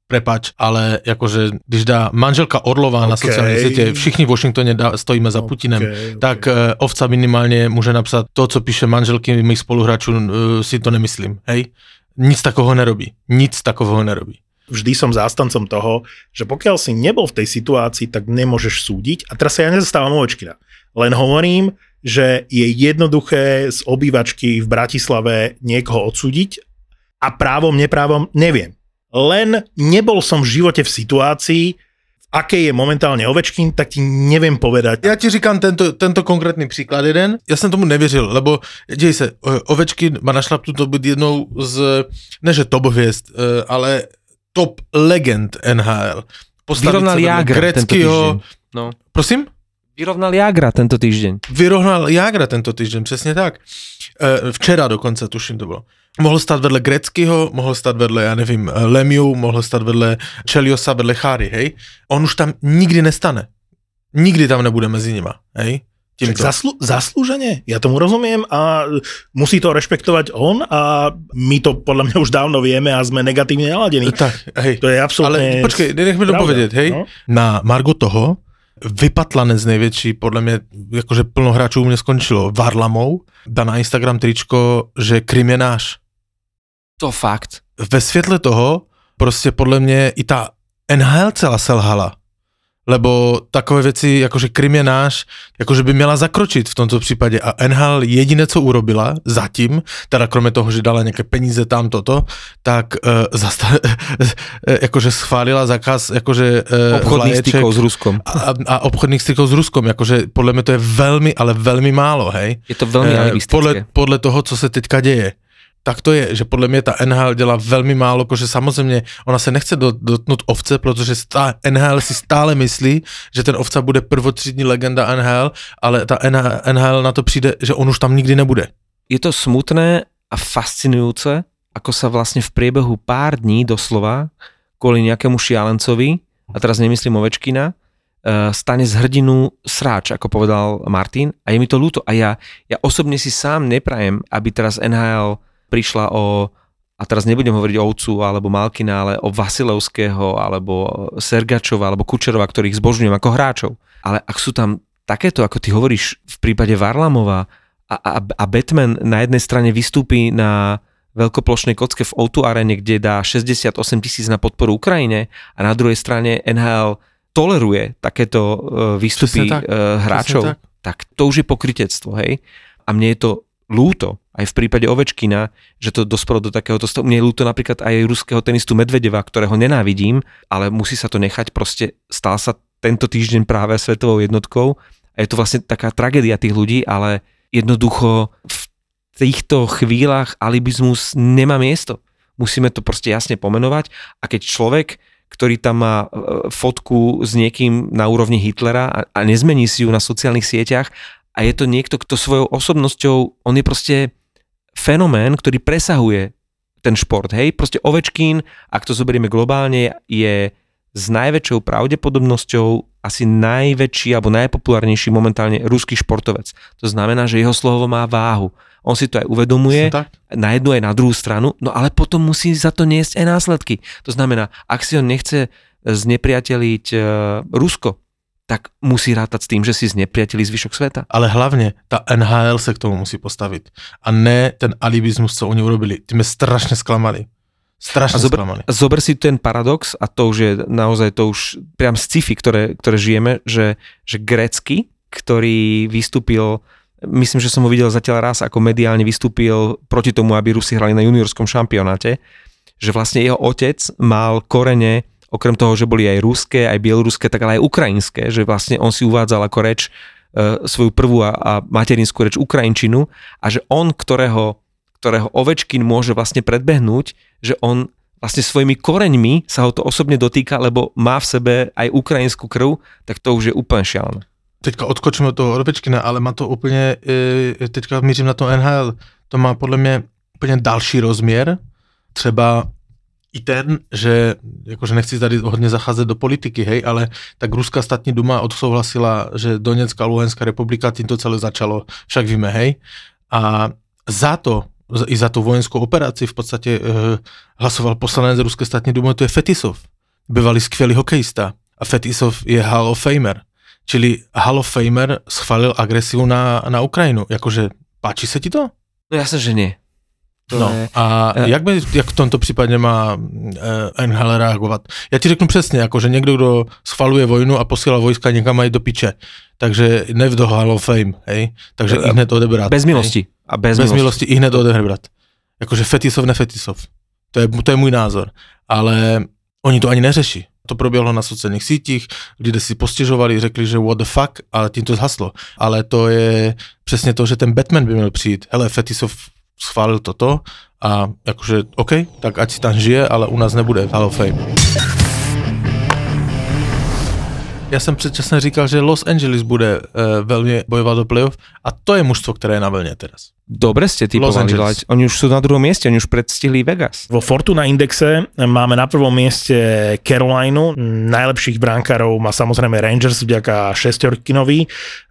prepač, ale jakože když dá manželka Orlova na OK. sociální sítě, všichni v Washingtoně dá, stojíme za Putinem, OK, OK. tak uh, ovca minimálně může napsat to, co píše manželky mých spoluhráčů, uh, si to nemyslím, hej? Nic takového nerobí. Nic takového nerobí. vždy som zástancom toho, že pokiaľ si nebol v tej situácii, tak nemôžeš súdiť. A teraz sa ja nezastávam Ovečkina. Len hovorím, že je jednoduché z obývačky v Bratislave niekoho odsúdiť a právom, neprávom neviem. Len nebol som v živote v situácii, v akej je momentálne Ovečkin, tak ti neviem povedať. Já ti říkám tento, tento konkrétní příklad jeden. Já jsem tomu nevěřil, lebo děj se, Ovečkin má našlapnuto být jednou z, ne že top hvězd, eh, ale top legend NHL. Postavit Vyrovnal Jágra tento týždeň. Greckýho, No. prosím? Vyrovnal Jagra tento týždeň. Vyrovnal Jágra tento týden, přesně tak. Eh, Včera dokonce, tuším to bylo. Mohl stát vedle Greckýho, mohl stát vedle, já nevím, eh, Lemiu, mohl stát vedle Čeliosa, vedle Cháry, hej? On už tam nikdy nestane. Nikdy tam nebude mezi nima, hej? Tak Tímto. zaslu- zaslúžene, ja tomu rozumiem a musí to rešpektovať on a my to podľa mňa už dávno vieme a sme negatívne naladení. Tak, hej. To je absolútne... Ale počkej, nech mi povedět, hej. no. Na Margo toho, vypatlanec největší, podle mě, jakože plno hráčů u mě skončilo, Varlamou, dá na Instagram tričko, že Krym je náš. To fakt. Ve světle toho, prostě podle mě i ta NHL celá selhala. Lebo takové věci, jakože Krym je náš, jakože by měla zakročit v tomto případě. A NHL jediné, co urobila zatím, teda kromě toho, že dala nějaké peníze tam toto, tak uh, zasta- jakože schválila zakaz jakože uh, Obchodných stykov s Ruskom. a, a obchodných stykov s Ruskom, jakože podle mě to je velmi, ale velmi málo, hej. Je to Eh, alibistické. podle, podle toho, co se teďka děje. Tak to je, že podle mě ta NHL dělá velmi málo, protože samozřejmě ona se nechce do, dotknout ovce, protože NHL si stále myslí, že ten ovca bude prvotřídní legenda NHL, ale ta NHL na to přijde, že on už tam nikdy nebude. je to smutné a fascinujúce, ako sa vlastne v priebehu pár dní doslova kvôli nejakému šialencovi, a teraz nemyslím Ovečkina, eh, stane z hrdinu sráč, ako povedal Martin. A je mi to ľúto. A ja, ja osobne si sám neprajem, aby teraz NHL prišla o a teraz nebudem hovoriť o Ovcu alebo Malkina, ale o Vasilevského alebo Sergačova alebo Kučerova, ktorých zbožňujem ako hráčov. Ale ak sú tam takéto, ako ty hovoríš v prípade Varlamova a, a, a Batman na jednej strane vystúpi na veľkoplošnej kocke v O2 arene, kde dá 68 tisíc na podporu Ukrajine a na druhej strane NHL toleruje takéto uh, výstupy Presne tak, uh, hráčov, tak. tak to už je pokritectvo, hej? A mne je to lúto, aj v prípade Ovečkina, že to dospelo do takéhoto stavu. Mne je lúto napríklad aj ruského tenistu Medvedeva, ktorého nenávidím, ale musí sa to nechať, proste stal sa tento týždeň práve svetovou jednotkou a je to vlastne taká tragédia tých ľudí, ale jednoducho v týchto chvíľach alibizmus nemá miesto. Musíme to proste jasne pomenovať a keď človek, ktorý tam má e, fotku s niekým na úrovni Hitlera a, a nezmení si ju na sociálnych sieťach a je to niekto, kto svojou osobnosťou, on je proste fenomén, ktorý presahuje ten šport, hej, proste Ovečkín, ak to zoberieme globálne, je s najväčšou pravdepodobnosťou asi najväčší alebo najpopulárnejší momentálne ruský športovec. To znamená, že jeho slovo má váhu. On si to aj uvedomuje, na jednu aj na druhú stranu, no ale potom musí za to niesť aj následky. To znamená, ak si on nechce znepriateliť e, Rusko, tak musí rátať s tým, že si znepriateli zvyšok sveta. Ale hlavně ta NHL se k tomu musí postavit. A ne ten alibismus, co oni urobili. Ty mě strašně zklamali. Strašne A zober, sklamaný. zober si ten paradox a to už je naozaj to už priam sci-fi, ktoré, ktoré žijeme, že, že Grecky, ktorý vystúpil, myslím, že som ho videl zatiaľ raz, ako mediálne vystúpil proti tomu, aby Rusi hrali na juniorskom šampionáte, že vlastne jeho otec mal korene, okrem toho, že boli aj ruské, aj bieloruské, tak ale aj ukrajinské, že vlastne on si uvádzal ako reč e, svoju prvú a, a materinskú reč ukrajinčinu a že on, ktorého, ktorého Ovečkin môže vlastne predbehnúť, že on vlastne svojimi koreňmi sa ho to osobne dotýka, lebo má v sebe aj ukrajinskú krv, tak to už je úplne šialené. Teďka odskočím od toho Orvečkina, ale má to úplně, e, teďka mířím na to NHL, to má podle mě úplně další rozměr, třeba i ten, že jakože nechci tady hodně zacházet do politiky, hej, ale tak Ruská statní duma odsouhlasila, že Donetská a Luhenská republika, tím to celé začalo, však víme, hej. A za to, i za tu vojenskou operaci v podstatě e, hlasoval poslanec Ruské statní dumy, to je Fetisov, bývalý skvělý hokejista. A Fetisov je Hall of Famer. Čili Hall of Famer schválil agresiu na, na Ukrajinu. Jakože, páči se ti to? No jasne, že nie. To No je, a Eh. jak, by, jak v tomto případě má eh, NHL reagovat? Já ti řeknu přesně, jako že někdo, kdo schvaluje vojnu a posílá vojska někam aj do piče, takže ne do Hall of Fame, hej? Takže i hned odebrat. bez hej? milosti. A bez, Bez milosti. milosti i hned odebrat. Jakože Fetisov, nefetisov. To je, to je můj názor. Ale oni to ani neřeší. To proběhlo na sociálních sítích, lidé si postěžovali, řekli, že what the fuck, ale tím to zhaslo. Ale to je přesně to, že ten Batman by měl přijít. Hele, Fetisov schválil toto a jakože OK, tak ať si tam žije, ale u nás nebude Hall of Fame. Já jsem předčasně říkal, že Los Angeles bude uh, velmi bojovat do playoff a to je mužstvo, které je na vlně teraz. Dobre ste typovali, oni už sú na druhom mieste, oni už predstihli Vegas. Vo Fortuna indexe máme na prvom mieste Carolinu. Najlepších brankárov má samozrejme Rangers vďaka šestorkinovi.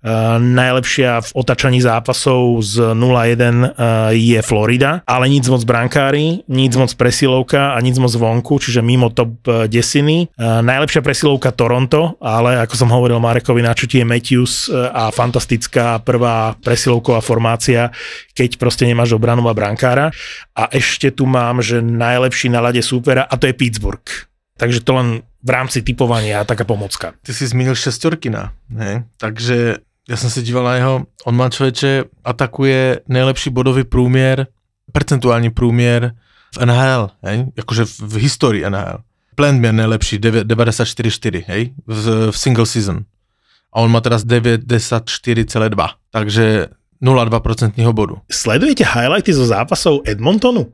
Uh, najlepšia v otačaní zápasov z 0-1 uh, je Florida, ale nic moc brankári, nic moc presilovka a nic moc vonku, čiže mimo top uh, desiny. Uh, najlepšia presilovka Toronto, ale ako som hovoril Marekovi, na čo je Matthews a fantastická prvá presilovková formácia, keď proste nemáš obranu a brankára. A ešte tu mám, že najlepší na lade súpera a to je Pittsburgh. Takže to len v rámci typovania taká pomocka. Ty jsi zmínil šestorkina, ne? takže já jsem se díval na jeho, on má člověče, atakuje nejlepší bodový průměr, percentuální průměr v NHL, hej? jakože v, historii NHL. Plant měl nejlepší 9 94,4, hej? V single season. A on má teraz 94,2, takže 0,2% bodu. Sledujete highlighty zo zápasov Edmontonu?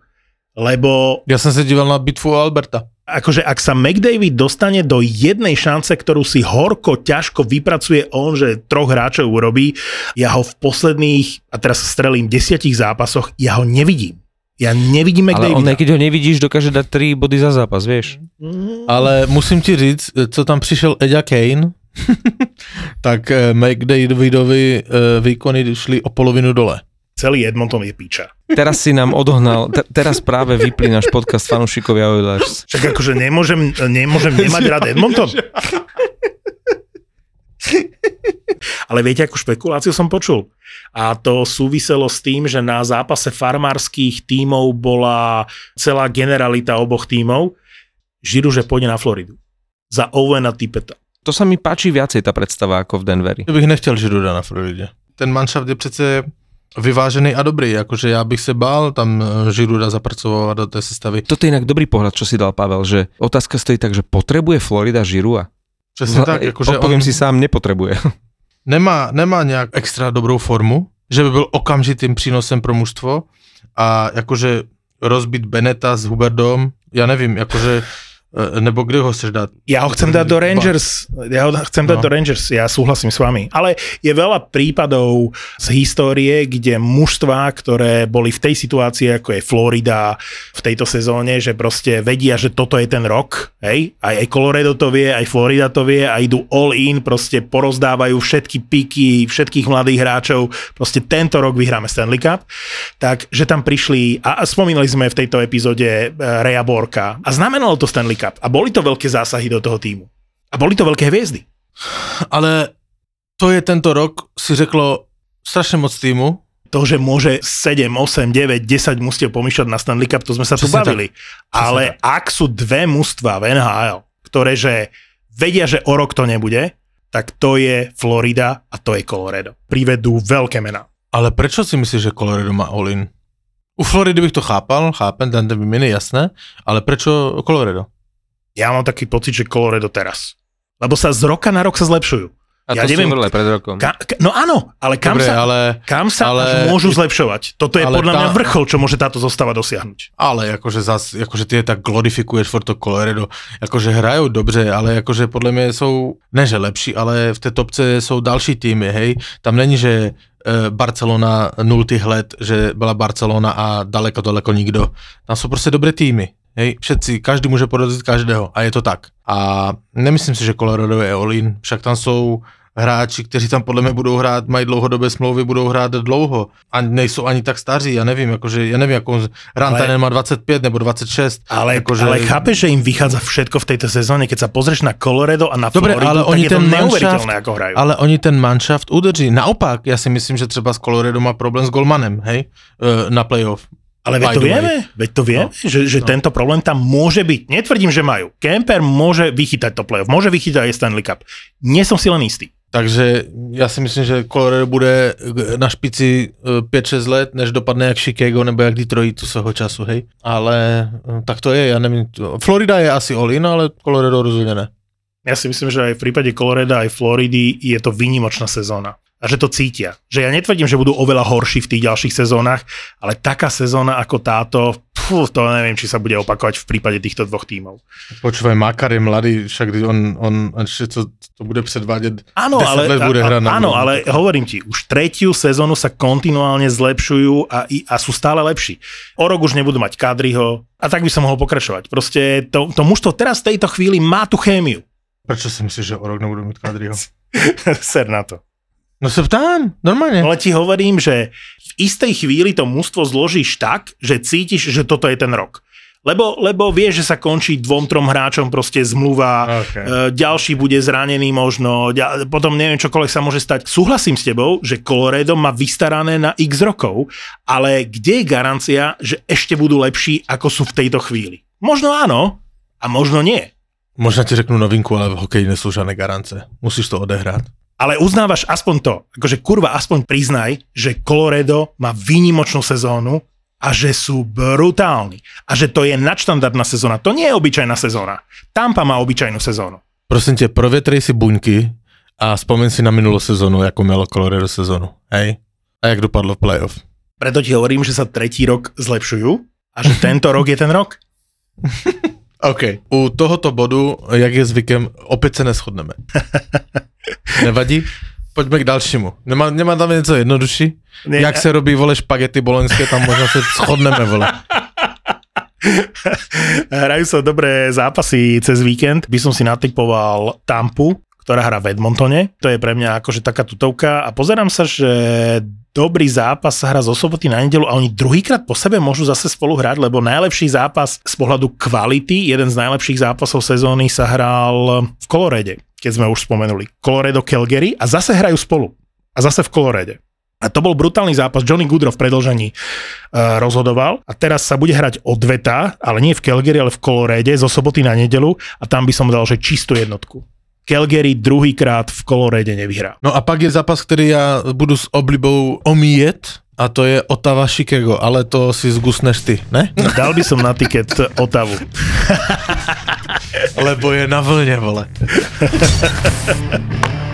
Lebo Já jsem se díval na bitvu Alberta. akože ak sa McDavid dostane do jednej šance, ktorú si horko, ťažko vypracuje on, že troch hráčov urobí, ja ho v posledných, a teraz strelím, desiatich zápasoch, ja ho nevidím. Ja nevidím Ale on, McDavida. aj keď ho nevidíš, dokáže dať 3 body za zápas, vieš. Ale musím ti říct, co tam přišel Eďa Kane, tak eh, McDavidovi eh, výkony šli o polovinu dole. Celý Edmonton je píča. Teraz si nám odohnal, te, teraz práve vyplí náš podcast fanúšikovia Oilers. Však akože nemôžem, nemôžem nemať rád Edmonton. Ale viete, akú špekuláciu som počul? A to súviselo s tým, že na zápase farmárskych tímov bola celá generalita oboch tímov. Žiru, že pôjde na Floridu. Za Owena Tipeta. To sa mi páči viacej tá predstava ako v Denveri. Já bych nechtěl Žiruda na Floridě. Ten manšaft je přece vyvážený a dobrý, jakože já bych se bál tam eh, Žiruda zapracovat do té sestavy. Toto je inak dobrý pohľad, čo si dal Pavel, že otázka stojí tak, že potrebuje Florida Žirua? Přesně tak, jakože Odpoviem on si sám, nepotrebuje. nemá, nemá nějak extra dobrou formu, že by byl okamžitým přínosem pro mužstvo a jakože rozbit Beneta s Huberdom, já nevím, jakože eh, nebo kde ho chceš dát? Ja ho chcem dať do Rangers. Ja ho chcem dať No. do Rangers. Ja súhlasím s vami. Ale je veľa prípadov z histórie, kde mužstvá, ktoré boli v tej situácii, ako je Florida v tejto sezóne, že proste vedia, že toto je ten rok, hej? Aj, aj Colorado to vie, aj Florida to vie a idú all in, proste porozdávajú všetky piky, všetkých mladých hráčov, proste tento rok vyhráme Stanley Cup. Takže tam prišli, a a spomínali sme v tejto epizóde eh, Reja Borka a znamenalo to Stanley Cup a boli to veľké zásahy do toho týmu. A boli to veľké hviezdy. Ale to je tento rok, si řeklo strašně moc týmu, to, že môže 7, 8, 9, 10 mustiev pomýšľať na Stanley Cup, to sme sa tu Presne bavili. Ale ak sú dve mužstva v NHL, ktoré že vedia, že o rok to nebude, tak to je Florida a to je Colorado. Privedú veľké mená. Ale prečo si myslíš, že Colorado má all-in? U Floridy bych to chápal, chápem, ten ten výměny, jasné, ale prečo Colorado? Ja mám taký pocit, že Colorado teraz. Lebo sa z roka na rok sa zlepšujú. A Ja to neviem, aj pred rokom. Ka, ka, no áno, ale kam Dobre, sa, ale, kam sa ale- môžu zlepšovať? Toto je podľa tá- mňa vrchol, čo môže táto zostava dosiahnuť. ale akože, zas, akože ty je tak glorifikuješ for to Colorado, akože hrajú dobře, ale akože podle mě jsou, ne že lepší, ale v té topce jsou další týmy, hej, tam není, že eh, Barcelona nultých let, že byla Barcelona a daleko, daleko nikdo. Tam jsou prostě dobré týmy. Hej, všetci, každý může porazit každého a je to tak. A nemyslím si, že Colorado je all-in, však tam jsou hráči, kteří tam podle mě budou hrát, mají dlouhodobé smlouvy, budou hrát dlouho a nejsou ani tak staří, já nevím, jakože, já nevím, jako Rantanen má 25 nebo 26. Ale, akože, ale chápeš, že im vychádza všetko v tejto sezóne, keď sa pozrieš na Colorado a na Dobre, Floridu, ale tak oni je to ten neuveriteľné, manšaft- ako hrajú. Ale oni ten manšaft udrží. Naopak, já si myslím, že třeba s Colorado má problém s Golmanem, hej, eh, na playoff. Ale veď to vieme, veď to vieme, no. že, že no. tento problém tam môže byť. Netvrdím, že majú. Kemper môže vychytať to playoff, môže vychytať aj Stanley Cup. Nie som si len istý. Takže já si myslím, že Colorado bude na špici eh, 5-6 let, než dopadne jak Chicago nebo jak Detroit tu svého času, hej. Ale eh, tak to je, já nevím. to- Florida je asi all-in, ale Colorado rozhodně ne. Ja si myslím, že aj v prípade Colorado aj Floridy je to výnimočná sezóna. A že to cítia. Že ja netvrdím, že budú oveľa horší v tých ďalších sezónach, ale taká sezóna ako táto, pfú, to neviem, či sa bude opakovať v prípade týchto dvoch tímov. Počúvaj, Makar je mladý, však on, on, ešte to, to bude předvádět Áno, 10 ale, let bude a- hrať áno, ale hovorím ti, už tretiu sezónu sa kontinuálne zlepšujú a, a sú stále lepší. O rok už nebudú mať Kadriho a tak by som mohol pokračovať. Proste to, to mužstvo teraz v tejto chvíli má tú chémiu. Prečo si myslíš, že o rok nebudú mít Kadriho? Ser na to. No se ptám, normálne. Ale ti hovorím, že v istej chvíli to mužstvo zložíš tak, že cítiš, že toto je ten rok. Lebo, lebo vieš, že sa končí dvom, trom hráčom proste zmluva, Okay. e, ďalší bude zranený možno, potom neviem, čokoľvek sa môže stať. Súhlasím s tebou, že Colorado má vystarané na x rokov, ale kde je garancia, že ešte budú lepší, ako sú v tejto chvíli? Možno áno, a možno nie. Možná ti řeknu novinku, ale v hokeji nesú žiadne garance. Musíš to odehrát. Ale uznávaš aspoň to, akože kurva, aspoň priznaj, že Colorado má výnimočnú sezónu a že sú brutálni. A že to je nadštandardná sezóna. To nie je obyčajná sezóna. Tampa má obyčajnú sezónu. Prosím tě, provětrej si buňky a vzpomeň si na minulou sezonu, jako mělo Colorado sezonu. Hej? A jak dopadlo v playoff. Preto ti hovorím, že sa tretí rok zlepšujú a že tento rok je ten rok. OK. U tohoto bodu, jak je zvykem, opět se neschodneme. Nevadí? Pojďme k dalšímu. Nemá, nemá tam něco jednodušší? Nie, Jak se robí, vole, špagety boloňské, tam možná se shodneme, vole. Hrajú sa dobré zápasy cez víkend. By som si natypoval Tampu, ktorá hrá v Edmontone. To je pre mňa akože taká tutovka a pozerám sa, že dobrý zápas sa hrá zo soboty na nedelu a oni druhýkrát po sebe môžu zase spolu hrať, lebo najlepší zápas z pohľadu kvality, jeden z najlepších zápasov sezóny sa hral v Kolorede, keď sme už spomenuli. Colorado Calgary a zase hrajú spolu. A zase v Kolorede. A to bol brutálny zápas. Johnny Goodrow v predlžení uh, rozhodoval a teraz sa bude hrať odveta, ale nie v Calgary, ale v Colorade zo soboty na nedelu a tam by som dal, že čistú jednotku. Calgary druhýkrát v Colorade nevyhrá. No a pak je zápas, který já budu s oblibou omíjet, a to je Otava Chicago, ale to si zgusneš ty, ne? Dal by som na tiket Otavu. Lebo je na vlně, vole.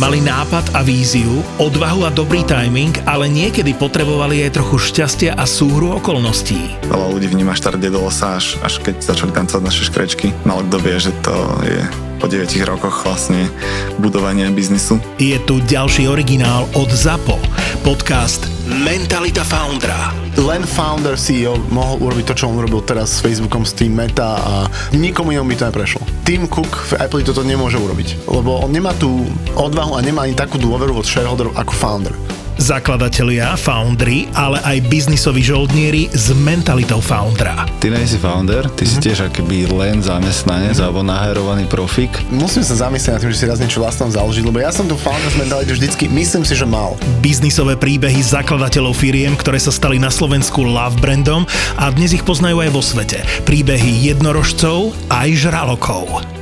Mali nápad a víziu, odvahu a dobrý timing, ale niekedy potrebovali aj trochu šťastia a súhru okolností. Veľa ľudí vníma štart do až, až keď začali tancovať naše škrečky. Málo kto vie, že to je po 9 rokoch vlastne budovania biznisu. Je tu ďalší originál od ZAPO, podcast Mentalita Foundra. len founder CEO mohol urobiť to, čo on urobil teraz s Facebookom, s tým Meta a nikomu inému by to neprešlo. Tim Cook v Apple toto nemôže urobiť, lebo on nemá tú odvahu a nemá ani takú dôveru od shareholderov ako founder. Zakladatelia, foundry, ale aj biznisoví žoldnieri s mentalitou foundera. Ty nejsi founder, ty si tiež akoby len zamestnanec alebo naherovaný profik. Musím sa zamyslieť nad tým, že si raz niečo vlastnom založiť, lebo ja som tu founders mentalitu vždycky, myslím si, že mal. Biznisové príbehy zakladateľov firiem, ktoré sa stali na Slovensku love brandom a dnes ich poznajú aj vo svete. Príbehy jednorožcov aj žralokov.